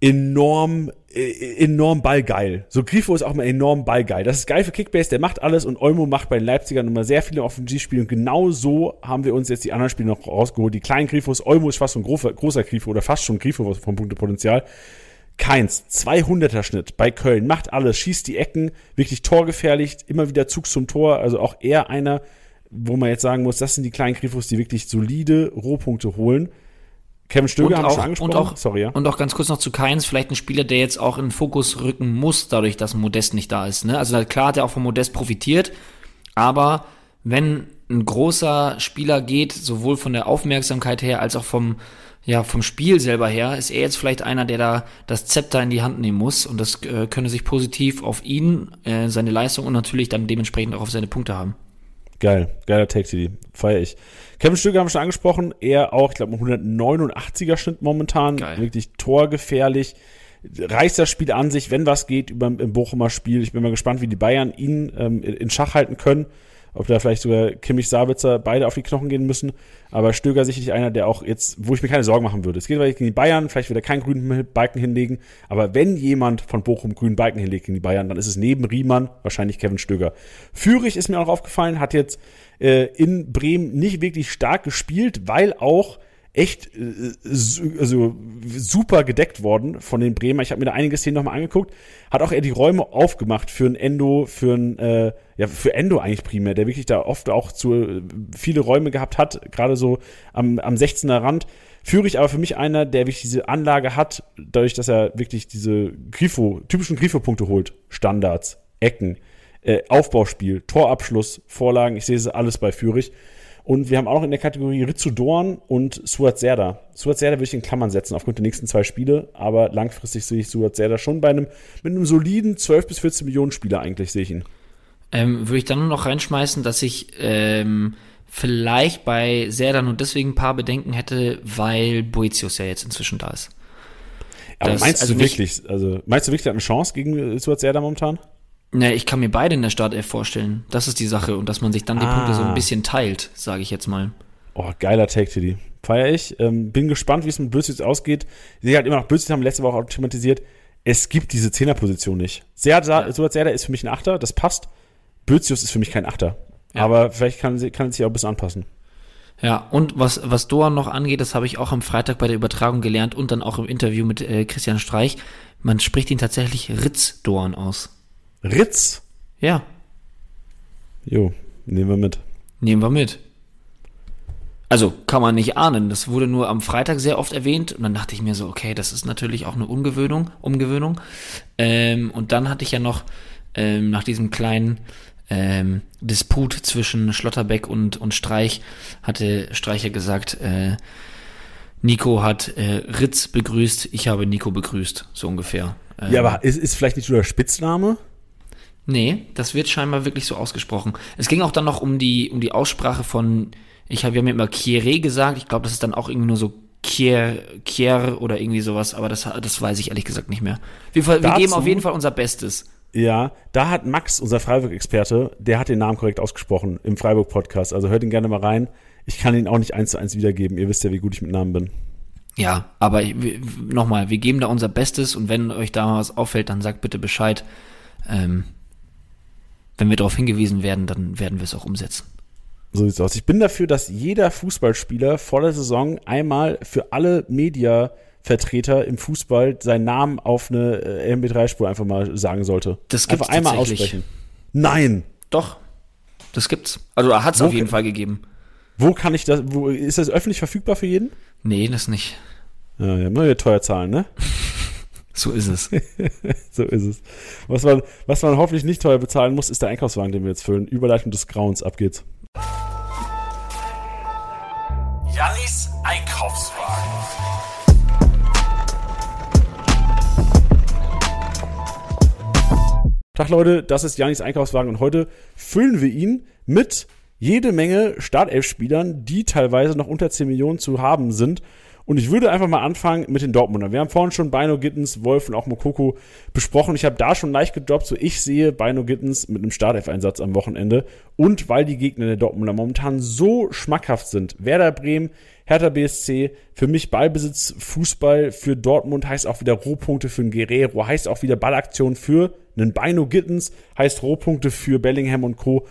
enorm, äh, enorm ballgeil. So Grifo ist auch mal enorm ballgeil. Das ist geil für Kickbase, der macht alles und Olmo macht bei den Leipzigern immer sehr viele Offensivspiele und genau so haben wir uns jetzt die anderen Spiele noch rausgeholt. Die kleinen Grifos, Olmo ist fast ein großer, großer Grifo oder fast schon Grifo vom Punktepotenzial. Keins, 200er Schnitt bei Köln, macht alles, schießt die Ecken, wirklich torgefährlich, immer wieder Zug zum Tor, also auch eher einer, wo man jetzt sagen muss, das sind die kleinen Grifos, die wirklich solide Rohpunkte holen. Kevin Stöger haben wir schon angesprochen. Und auch, Sorry, ja. und auch ganz kurz noch zu Keins, vielleicht ein Spieler, der jetzt auch in den Fokus rücken muss, dadurch, dass Modest nicht da ist. Ne? Also klar hat er auch von Modest profitiert, aber wenn ein großer Spieler geht, sowohl von der Aufmerksamkeit her als auch vom, ja, vom Spiel selber her, ist er jetzt vielleicht einer, der da das Zepter in die Hand nehmen muss und das äh, könne sich positiv auf ihn, äh, seine Leistung und natürlich dann dementsprechend auch auf seine Punkte haben. Geil, geiler Take-CD, feier ich. Kevin Stöger haben wir schon angesprochen, er auch, ich glaube, 189er Schnitt momentan, Geil. wirklich torgefährlich, reißt das Spiel an sich, wenn was geht, über, im Bochumer Spiel. Ich bin mal gespannt, wie die Bayern ihn ähm, in Schach halten können ob da vielleicht sogar Kimmich, Sabitzer beide auf die Knochen gehen müssen. Aber Stöger sicherlich einer, der auch jetzt, wo ich mir keine Sorgen machen würde. Es geht vielleicht gegen die Bayern, vielleicht wird er keinen grünen Balken hinlegen. Aber wenn jemand von Bochum grünen Balken hinlegt gegen die Bayern, dann ist es neben Riemann wahrscheinlich Kevin Stöger. Führig ist mir auch aufgefallen, hat jetzt äh, in Bremen nicht wirklich stark gespielt, weil auch echt äh, also super gedeckt worden von den Bremer. Ich habe mir da einige Szenen nochmal angeguckt. Hat auch eher die Räume aufgemacht für ein Endo, für ein, äh, ja, für Endo eigentlich primär, der wirklich da oft auch zu äh, viele Räume gehabt hat, gerade so am, am 16er Rand. Führe ich aber für mich einer, der wirklich diese Anlage hat, dadurch, dass er wirklich diese Grifo, typischen Grifo-Punkte holt. Standards, Ecken, äh, Aufbauspiel, Torabschluss, Vorlagen. Ich sehe es alles bei Führig. Und wir haben auch noch in der Kategorie Ritsu Dorn und Suat Serda. Suat Serda würde ich in Klammern setzen aufgrund der nächsten zwei Spiele, aber langfristig sehe ich Suat Serda schon bei einem, mit einem soliden 12 bis 14 Millionen Spieler eigentlich sehe ich ihn. Ähm, würde ich dann nur noch reinschmeißen, dass ich ähm, vielleicht bei Serda nur deswegen ein paar Bedenken hätte, weil Boetius ja jetzt inzwischen da ist. Aber das, meinst also du wirklich, also meinst du wirklich, er hat eine Chance gegen Suat Serda momentan? Ne, ich kann mir beide in der Startelf vorstellen. Das ist die Sache. Und dass man sich dann die ah. Punkte so ein bisschen teilt, sage ich jetzt mal. Oh, geiler Take, Tiddy. Feier ich. Ähm, bin gespannt, wie es mit Bösius ausgeht. Ich sehe halt immer noch, Bösius haben letzte Woche auch thematisiert. Es gibt diese Zehnerposition nicht. Serda, ja. so Serda ist für mich ein Achter, das passt. Bözius ist für mich kein Achter. Ja. Aber vielleicht kann, kann es sich auch ein bisschen anpassen. Ja, und was, was Doan noch angeht, das habe ich auch am Freitag bei der Übertragung gelernt und dann auch im Interview mit äh, Christian Streich. Man spricht ihn tatsächlich Ritz Doan aus. Ritz? Ja. Jo, nehmen wir mit. Nehmen wir mit. Also kann man nicht ahnen. Das wurde nur am Freitag sehr oft erwähnt und dann dachte ich mir so, okay, das ist natürlich auch eine Umgewöhnung. Umgewöhnung. Ähm, und dann hatte ich ja noch ähm, nach diesem kleinen ähm, Disput zwischen Schlotterbeck und, und Streich, hatte Streicher gesagt, äh, Nico hat äh, Ritz begrüßt, ich habe Nico begrüßt, so ungefähr. Ähm, ja, aber ist, ist vielleicht nicht nur der Spitzname? Nee, das wird scheinbar wirklich so ausgesprochen. Es ging auch dann noch um die, um die Aussprache von, ich habe ja mir immer Kieré gesagt, ich glaube, das ist dann auch irgendwie nur so Kier, Kier oder irgendwie sowas, aber das, das weiß ich ehrlich gesagt nicht mehr. Wir, wir Dazu, geben auf jeden Fall unser Bestes. Ja, da hat Max, unser Freiburg-Experte, der hat den Namen korrekt ausgesprochen im Freiburg-Podcast. Also hört ihn gerne mal rein. Ich kann ihn auch nicht eins zu eins wiedergeben. Ihr wisst ja, wie gut ich mit Namen bin. Ja, aber nochmal, wir geben da unser Bestes und wenn euch da was auffällt, dann sagt bitte Bescheid. Ähm, wenn wir darauf hingewiesen werden, dann werden wir es auch umsetzen. So sieht's aus. Ich bin dafür, dass jeder Fußballspieler vor der Saison einmal für alle Media-Vertreter im Fußball seinen Namen auf eine äh, MP3-Spur einfach mal sagen sollte. Das gibt's einfach einmal aussprechen. Nein. Doch. das gibt's. Also hat es Wo- auf jeden Fall gegeben. Wo kann ich das, wo, ist das öffentlich verfügbar für jeden? Nee, das nicht. Ja, ja teuer zahlen, ne? So ist es. So ist es. Was man, was man hoffentlich nicht teuer bezahlen muss, ist der Einkaufswagen, den wir jetzt füllen. Überleitung des Grauens, ab geht's. Jannis Einkaufswagen. Tag Leute, das ist Janis Einkaufswagen und heute füllen wir ihn mit jede Menge Startelf-Spielern, die teilweise noch unter 10 Millionen zu haben sind. Und ich würde einfach mal anfangen mit den Dortmundern. Wir haben vorhin schon Bino Gittens, Wolf und auch Mokoko besprochen. Ich habe da schon leicht gedroppt, so ich sehe Bino Gittens mit einem Startelf-Einsatz am Wochenende. Und weil die Gegner der Dortmunder momentan so schmackhaft sind. Werder Bremen, Hertha BSC, für mich Ballbesitz, Fußball, für Dortmund heißt auch wieder Rohpunkte für einen Guerrero, heißt auch wieder Ballaktion für einen Bino Gittens, heißt Rohpunkte für Bellingham und Co.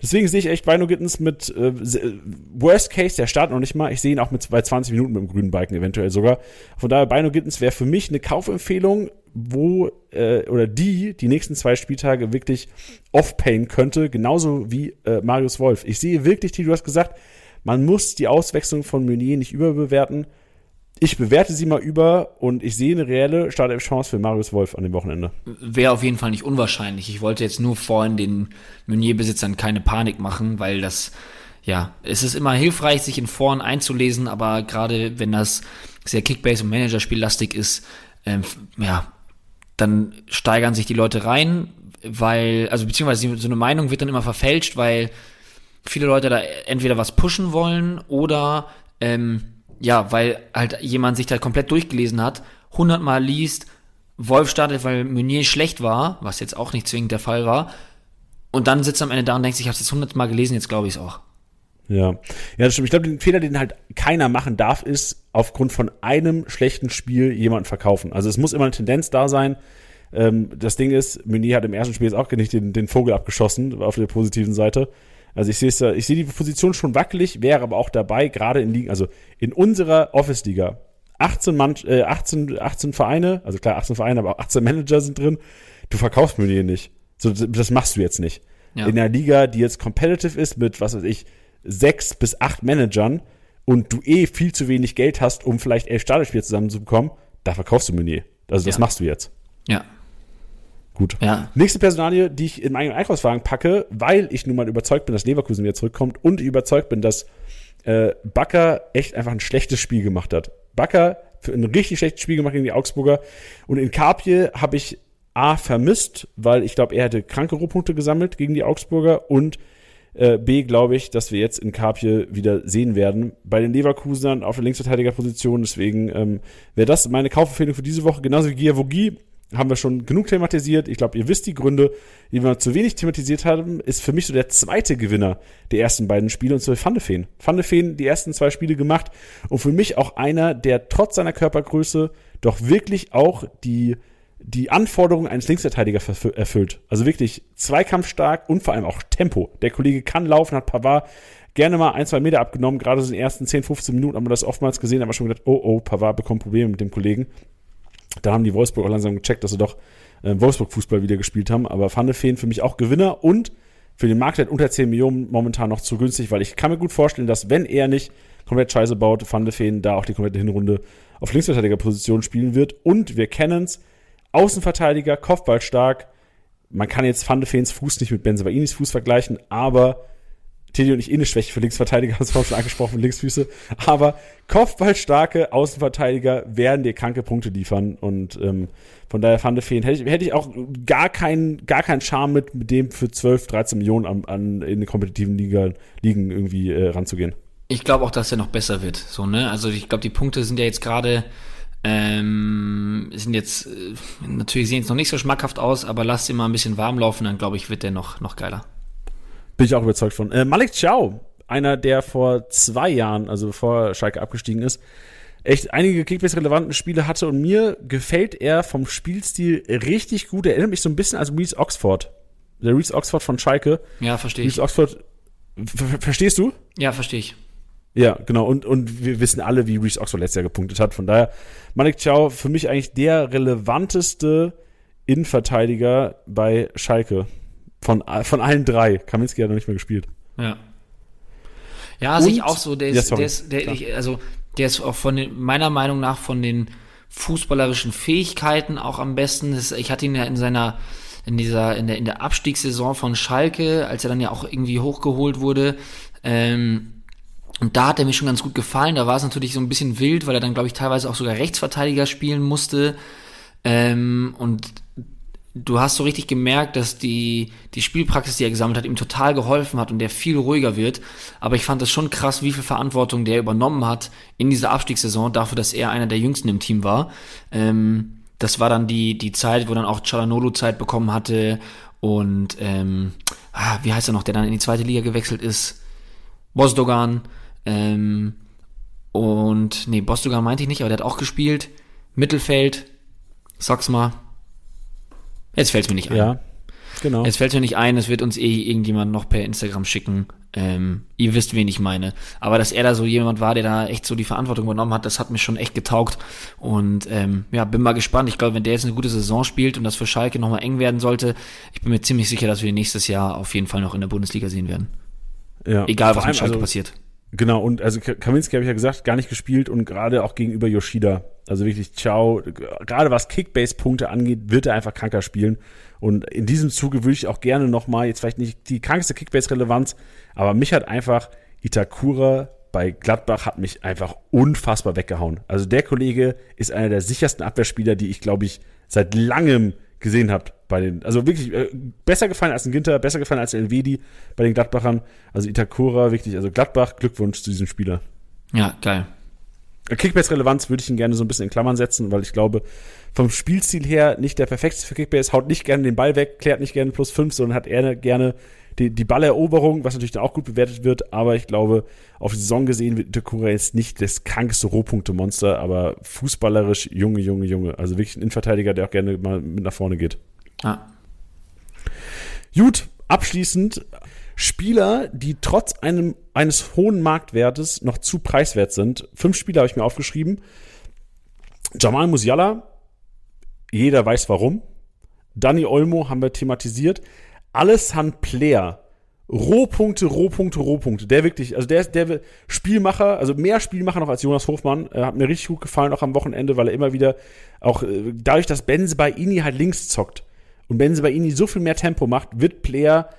Deswegen sehe ich echt Bino Gittens mit äh, se- Worst Case, der startet noch nicht mal. Ich sehe ihn auch mit bei 20 Minuten mit dem grünen Balken eventuell sogar. Von daher, Bino Gittens wäre für mich eine Kaufempfehlung, wo äh, oder die die nächsten zwei Spieltage wirklich off-payen könnte, genauso wie äh, Marius Wolf. Ich sehe wirklich, die du hast gesagt, man muss die Auswechslung von Meunier nicht überbewerten. Ich bewerte sie mal über und ich sehe eine reelle Startelf-Chance für Marius Wolf an dem Wochenende. Wäre auf jeden Fall nicht unwahrscheinlich. Ich wollte jetzt nur vorhin den Meunier-Besitzern keine Panik machen, weil das, ja, es ist immer hilfreich, sich in Foren einzulesen, aber gerade wenn das sehr Kickbase- und Managerspiellastig ist, ähm, ja, dann steigern sich die Leute rein, weil, also beziehungsweise so eine Meinung wird dann immer verfälscht, weil viele Leute da entweder was pushen wollen oder ähm, ja, weil halt jemand sich da komplett durchgelesen hat, hundertmal liest, Wolf startet, weil Meunier schlecht war, was jetzt auch nicht zwingend der Fall war, und dann sitzt am Ende da und denkt ich habe es hundertmal gelesen, jetzt glaube ich es auch. Ja, ja, das stimmt. Ich glaube, den Fehler, den halt keiner machen darf, ist aufgrund von einem schlechten Spiel jemanden verkaufen. Also es muss immer eine Tendenz da sein. Ähm, das Ding ist, Meunier hat im ersten Spiel jetzt auch nicht den, den Vogel abgeschossen auf der positiven Seite. Also ich sehe es, da- ich sehe die Position schon wackelig, wäre aber auch dabei, gerade in Ligen, also in unserer Office-Liga. 18, Mann, äh, 18, 18 Vereine, also klar 18 Vereine, aber auch 18 Manager sind drin. Du verkaufst Meunier nicht. So, das machst du jetzt nicht. Ja. In einer Liga, die jetzt competitive ist mit, was weiß ich, sechs bis acht Managern und du eh viel zu wenig Geld hast, um vielleicht elf Starterspiele zusammenzubekommen, da verkaufst du Meunier. Also das Ja. machst du jetzt. Ja. Gut. Ja. Nächste Personalie, die ich in meinen Einkaufswagen packe, weil ich nun mal überzeugt bin, dass Leverkusen wieder zurückkommt und überzeugt bin, dass äh, Bakker echt einfach ein schlechtes Spiel gemacht hat. Bakker für ein richtig schlechtes Spiel gemacht gegen die Augsburger. Und in Kapje habe ich A vermisst, weil ich glaube, er hätte kranke Rohpunkte gesammelt gegen die Augsburger und äh, B, glaube ich, dass wir jetzt in Kapje wieder sehen werden. Bei den Leverkusenern auf der Linksverteidigerposition. Deswegen ähm, wäre das meine Kaufempfehlung für diese Woche. Genauso wie Giavogi haben wir schon genug thematisiert. Ich glaube, ihr wisst die Gründe, die wir zu wenig thematisiert haben, ist für mich so der zweite Gewinner der ersten beiden Spiele und zwar Van de Feen. Van de Feen die ersten zwei Spiele gemacht und für mich auch einer, der trotz seiner Körpergröße doch wirklich auch die die Anforderungen eines Linksverteidigers erfüllt. Also wirklich zweikampfstark und vor allem auch Tempo. Der Kollege kann laufen, hat Pavard gerne mal ein, zwei Meter abgenommen. Gerade so in den ersten 10, 15 Minuten haben wir das oftmals gesehen, haben wir schon gedacht, oh, oh, Pavard bekommt Probleme mit dem Kollegen. Da haben die Wolfsburg auch langsam gecheckt, dass sie doch äh, Wolfsburg-Fußball wieder gespielt haben. Aber Van de Feen für mich auch Gewinner und für den Marktwert unter 10 Millionen momentan noch zu günstig, weil ich kann mir gut vorstellen, dass wenn er nicht komplett scheiße baut, Van de Feen da auch die komplette Hinrunde auf Linksverteidigerposition spielen wird. Und wir kennen's, Außenverteidiger, Kopfballstark. Man kann jetzt Van de Feens Fuß nicht mit Benzemainis Fuß vergleichen, aber Teddy und ich eh eine Schwäche für Linksverteidiger, das war schon angesprochen, Linksfüße. Aber kopfballstarke Außenverteidiger werden dir kranke Punkte liefern. Und ähm, von daher Van de hätte ich, hätte ich auch gar keinen gar keinen Charme mit, mit dem für 12, 13 Millionen an, an in den kompetitiven Liga, Ligen irgendwie äh, ranzugehen. Ich glaube auch, dass er noch besser wird. So, ne? Also ich glaube, die Punkte sind ja jetzt gerade ähm, sind jetzt äh, natürlich sehen jetzt noch nicht so schmackhaft aus, aber lass ihn mal ein bisschen warm laufen, dann glaube ich, wird der noch noch geiler. Bin ich auch überzeugt von. Äh, Malik Chow, einer, der vor zwei Jahren, also bevor Schalke abgestiegen ist, echt einige Kickbase-relevanten Spiele hatte und mir gefällt er vom Spielstil richtig gut. Er erinnert mich so ein bisschen an Reese Oxford. Der Reese Oxford von Schalke. Ja, verstehe ich. Reese Oxford, ver verstehst du? Ja, verstehe ich. Ja, genau. Und, und wir wissen alle, wie Reese Oxford letztes Jahr gepunktet hat. Von daher, Malik Chow für mich eigentlich der relevanteste Innenverteidiger bei Schalke. Von, von allen drei. Kaminski hat noch nicht mehr gespielt. Ja. Ja, sehe ich auch so. Der Ja, ist, sorry. der ist, der, ich, also, der ist auch von den, meiner Meinung nach von den fußballerischen Fähigkeiten auch am besten. Das, ich hatte ihn ja in seiner, in dieser, in der, in der Abstiegssaison von Schalke, als er dann ja auch irgendwie hochgeholt wurde, ähm, und da hat er mir schon ganz gut gefallen. Da war es natürlich so ein bisschen wild, weil er dann, glaube ich, teilweise auch sogar Rechtsverteidiger spielen musste. Ähm, und du hast so richtig gemerkt, dass die, die Spielpraxis, die er gesammelt hat, ihm total geholfen hat und der viel ruhiger wird. Aber ich fand es schon krass, wie viel Verantwortung der übernommen hat in dieser Abstiegssaison, dafür, dass er einer der Jüngsten im Team war. Ähm, das war dann die, die Zeit, wo dann auch Chalanolo Zeit bekommen hatte und ähm, ah, wie heißt er noch, der dann in die zweite Liga gewechselt ist? Bosdogan. Ähm, und nee, Bosdogan meinte ich nicht, aber der hat auch gespielt. Mittelfeld. Sag's mal. Jetzt fällt's mir nicht ein. Ja, genau. Jetzt fällt mir nicht ein, es wird uns eh irgendjemand noch per Instagram schicken. Ähm, ihr wisst, wen ich meine. Aber dass er da so jemand war, der da echt so die Verantwortung übernommen hat, das hat mir schon echt getaugt. Und ähm, ja, bin mal gespannt. Ich glaube, wenn der jetzt eine gute Saison spielt und das für Schalke nochmal eng werden sollte, ich bin mir ziemlich sicher, dass wir nächstes Jahr auf jeden Fall noch in der Bundesliga sehen werden. ja. Egal, was mit Schalke also, passiert. Genau, und also Ka- Kaminski habe ich ja gesagt, gar nicht gespielt und gerade auch gegenüber Yoshida. Also wirklich, ciao. Gerade was Kickbase-Punkte angeht, wird er einfach kranker spielen. Und in diesem Zuge würde ich auch gerne nochmal, jetzt vielleicht nicht die krankste Kickbase-Relevanz, aber mich hat einfach Itakura bei Gladbach hat mich einfach unfassbar weggehauen. Also der Kollege ist einer der sichersten Abwehrspieler, die ich, glaube ich, seit langem gesehen habe bei den, also wirklich äh, besser gefallen als ein Ginter, besser gefallen als Elvedi bei den Gladbachern. Also Itakura wirklich, also Gladbach, Glückwunsch zu diesem Spieler. Ja, geil. Kickbase-Relevanz würde ich ihn gerne so ein bisschen in Klammern setzen, weil ich glaube, vom Spielstil her nicht der perfekteste für Kickbase, haut nicht gerne den Ball weg, klärt nicht gerne plus fünf, sondern hat eher gerne die, die Balleroberung, was natürlich dann auch gut bewertet wird, aber ich glaube, auf die Saison gesehen wird Itakura jetzt nicht das krankeste Rohpunkte-Monster, aber fußballerisch Junge, Junge, Junge. Also wirklich ein Innenverteidiger, der auch gerne mal mit nach vorne geht. Ja. Gut, abschließend Spieler, die trotz einem, eines hohen Marktwertes noch zu preiswert sind. Fünf Spieler habe ich mir aufgeschrieben. Jamal Musiala, jeder weiß warum. Dani Olmo haben wir thematisiert. Alessand Player, Rohpunkte, Rohpunkte, Rohpunkte. Der wirklich, also der ist der Spielmacher, also mehr Spielmacher noch als Jonas Hofmann. Äh, hat mir richtig gut gefallen, auch am Wochenende, weil er immer wieder auch äh, dadurch, dass Benze bei Ini halt links zockt und Benze bei Ini so viel mehr Tempo macht, wird Player,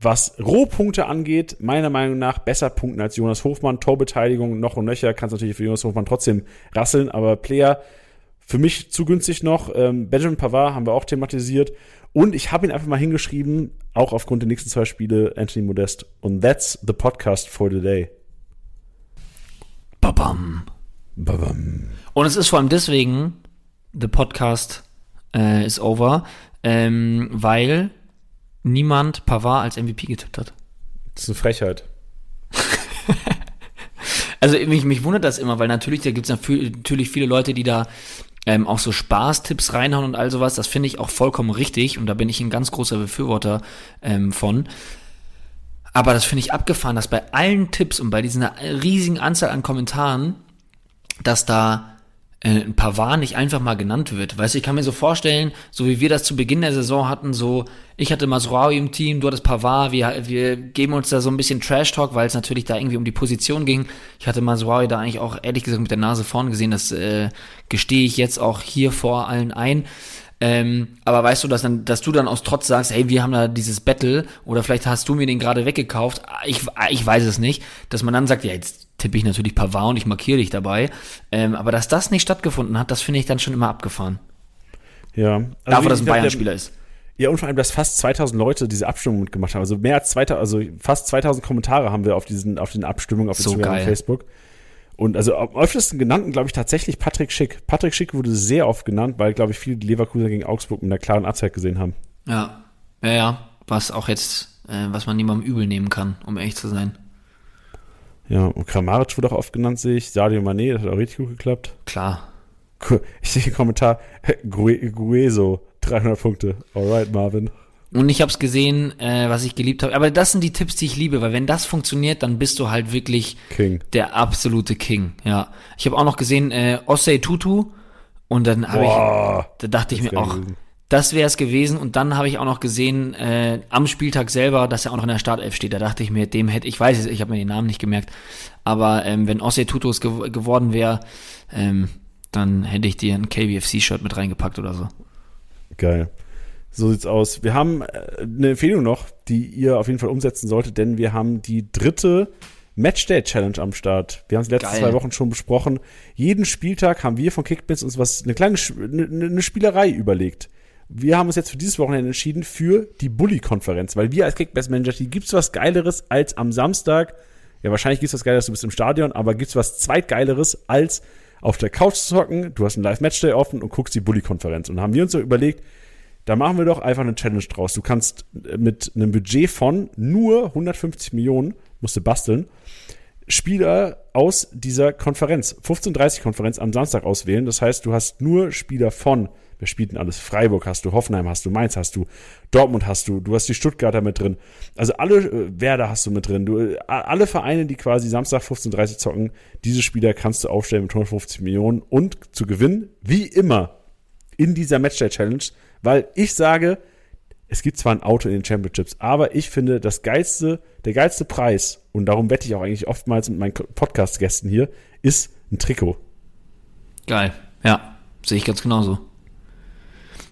was Rohpunkte angeht, meiner Meinung nach besser punkten als Jonas Hofmann. Torbeteiligung noch und nöcher, kann es natürlich für Jonas Hofmann trotzdem rasseln, aber Player für mich zu günstig noch. Ähm, Benjamin Pavard haben wir auch thematisiert. Und ich habe ihn einfach mal hingeschrieben, auch aufgrund der nächsten zwei Spiele, Anthony Modest. Und that's the podcast for today. Babam. Babam. Und es ist vor allem deswegen, the podcast äh, is over, ähm, weil niemand Pavard als MVP getippt hat. Das ist eine Frechheit. Also mich, mich wundert das immer, weil natürlich, da gibt es natürlich viele Leute, die da ähm, auch so Spaßtipps reinhauen und all sowas. Das finde ich auch vollkommen richtig und da bin ich ein ganz großer Befürworter ähm, von. Aber das finde ich abgefahren, dass bei allen Tipps und bei dieser riesigen Anzahl an Kommentaren, dass da ein Pavard nicht einfach mal genannt wird. Weißt du, ich kann mir so vorstellen, so wie wir das zu Beginn der Saison hatten, so, ich hatte Masraoui im Team, du hattest Pavard, wir, wir geben uns da so ein bisschen Trash-Talk, weil es natürlich da irgendwie um die Position ging. Ich hatte Masraoui da eigentlich auch ehrlich gesagt mit der Nase vorn gesehen, das äh, gestehe ich jetzt auch hier vor allen ein. Ähm, aber weißt du, dass, dann, dass du dann aus Trotz sagst, hey, wir haben da dieses Battle oder vielleicht hast du mir den gerade weggekauft, ich, ich weiß es nicht, dass man dann sagt, ja, jetzt tippe ich natürlich Pavard und ich markiere dich dabei. Ähm, aber dass das nicht stattgefunden hat, das finde ich dann schon immer abgefahren. Ja. Also Dafür, dass ein Bayern-Spieler ist. Ja, und vor allem, dass fast 2000 Leute diese Abstimmung mitgemacht haben. Also mehr als 2000, also fast 2000 Kommentare haben wir auf diesen, auf den Abstimmungen auf So Instagram geil. und Facebook. Und also am öftesten genannten, glaube ich, tatsächlich Patrick Schick. Patrick Schick wurde sehr oft genannt, weil, glaube ich, viele Leverkusen gegen Augsburg mit einer klaren Abzeit gesehen haben. Ja, ja, ja. Was auch jetzt, äh, was man niemandem übel nehmen kann, um ehrlich zu sein. Ja, und Kramaric wurde auch oft genannt, sehe ich. Sadio Mané, das hat auch richtig gut geklappt. Klar. Ich sehe den Kommentar, Gue- Gueso, 300 Punkte. Alright, Marvin. Und ich habe es gesehen, äh, was ich geliebt habe. Aber das sind die Tipps, die ich liebe, weil wenn das funktioniert, dann bist du halt wirklich King. der absolute King. Ja. Ich habe auch noch gesehen, äh, Ossei Tutu. Und dann habe ich, da dachte ich mir auch, gewesen. Das wäre es gewesen. Und dann habe ich auch noch gesehen, äh, am Spieltag selber, dass er auch noch in der Startelf steht. Da dachte ich mir, dem hätte, ich weiß es, ich habe mir den Namen nicht gemerkt, aber ähm, wenn Osse Tutos gew geworden wäre, ähm, dann hätte ich dir ein KBFC-Shirt mit reingepackt oder so. Geil. So sieht's aus. Wir haben äh, eine Empfehlung noch, die ihr auf jeden Fall umsetzen solltet, denn wir haben die dritte Matchday Challenge am Start. Wir haben es letzte Geil. zwei Wochen schon besprochen. Jeden Spieltag haben wir von Kickbits uns was, eine kleine eine, eine Spielerei überlegt. Wir haben uns jetzt für dieses Wochenende entschieden für die Bully-Konferenz, weil wir als Kickbase Manager, die gibt's was Geileres als am Samstag. Ja, wahrscheinlich gibt's was Geileres, du bist im Stadion, aber gibt's was Zweitgeileres als auf der Couch zu zocken, du hast einen Live-Matchday offen und guckst die Bully-Konferenz. Und haben wir uns so überlegt, da machen wir doch einfach eine Challenge draus. Du kannst äh, mit einem Budget von nur 150 Millionen, musst du basteln, Spieler aus dieser Konferenz, 15:30 Konferenz am Samstag auswählen. Das heißt, du hast nur Spieler von, wer spielt denn alles? Freiburg hast du, Hoffenheim hast du, Mainz hast du, Dortmund hast du, du hast die Stuttgarter mit drin. Also alle äh, Werder hast du mit drin. Du, äh, alle Vereine, die quasi Samstag 15:30 zocken, diese Spieler kannst du aufstellen mit 150 Millionen und zu gewinnen, wie immer, in dieser Matchday Challenge, weil ich sage, es gibt zwar ein Auto in den Championships, aber ich finde, das geilste, der geilste Preis, und darum wette ich auch eigentlich oftmals mit meinen Podcast-Gästen hier, ist ein Trikot. Geil. Ja, sehe ich ganz genauso.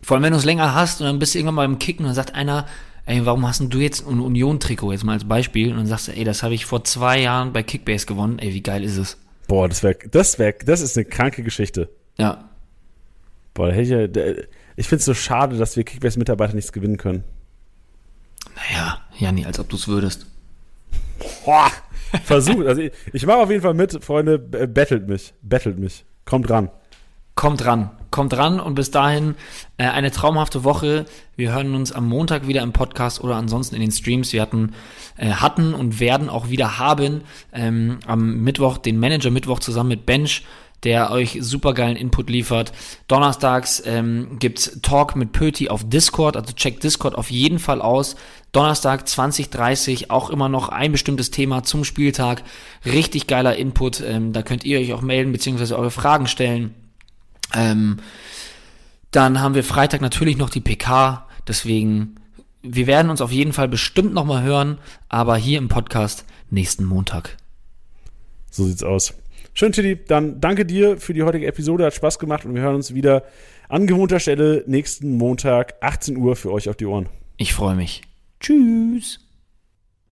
Vor allem, wenn du es länger hast und dann bist du irgendwann mal im Kicken und dann sagt einer, ey, warum hast denn du jetzt ein Union-Trikot, jetzt mal als Beispiel, und dann sagst du, ey, das habe ich vor zwei Jahren bei Kickbase gewonnen, ey, wie geil ist es? Boah, das wäre, das wäre, das ist eine kranke Geschichte. Ja, Boah, da hätte ich ja, ich finde es so schade, dass wir Kickbase-Mitarbeiter nichts gewinnen können. naja, Janni, als ob du es würdest. Boah, versucht. Also ich, ich mache auf jeden Fall mit, Freunde, b- bettelt mich, bettelt mich. Kommt ran. Kommt ran, kommt ran und bis dahin äh, eine traumhafte Woche. Wir hören uns am Montag wieder im Podcast oder ansonsten in den Streams. Wir hatten, äh, hatten und werden auch wieder haben ähm, am Mittwoch den Manager Mittwoch zusammen mit Bench, der euch supergeilen Input liefert. Donnerstags ähm, gibt's Talk mit Pöti auf Discord, also checkt Discord auf jeden Fall aus. Donnerstag 2030 auch immer noch ein bestimmtes Thema zum Spieltag. Richtig geiler Input. Ähm, da könnt ihr euch auch melden beziehungsweise eure Fragen stellen. Ähm, dann haben wir Freitag natürlich noch die PK, deswegen, wir werden uns auf jeden Fall bestimmt nochmal hören, aber hier im Podcast nächsten Montag. So sieht's aus. Schön, Tiddy. Dann danke dir für die heutige Episode. Hat Spaß gemacht und wir hören uns wieder an gewohnter Stelle nächsten Montag, 18 Uhr für euch auf die Ohren. Ich freue mich. Tschüss.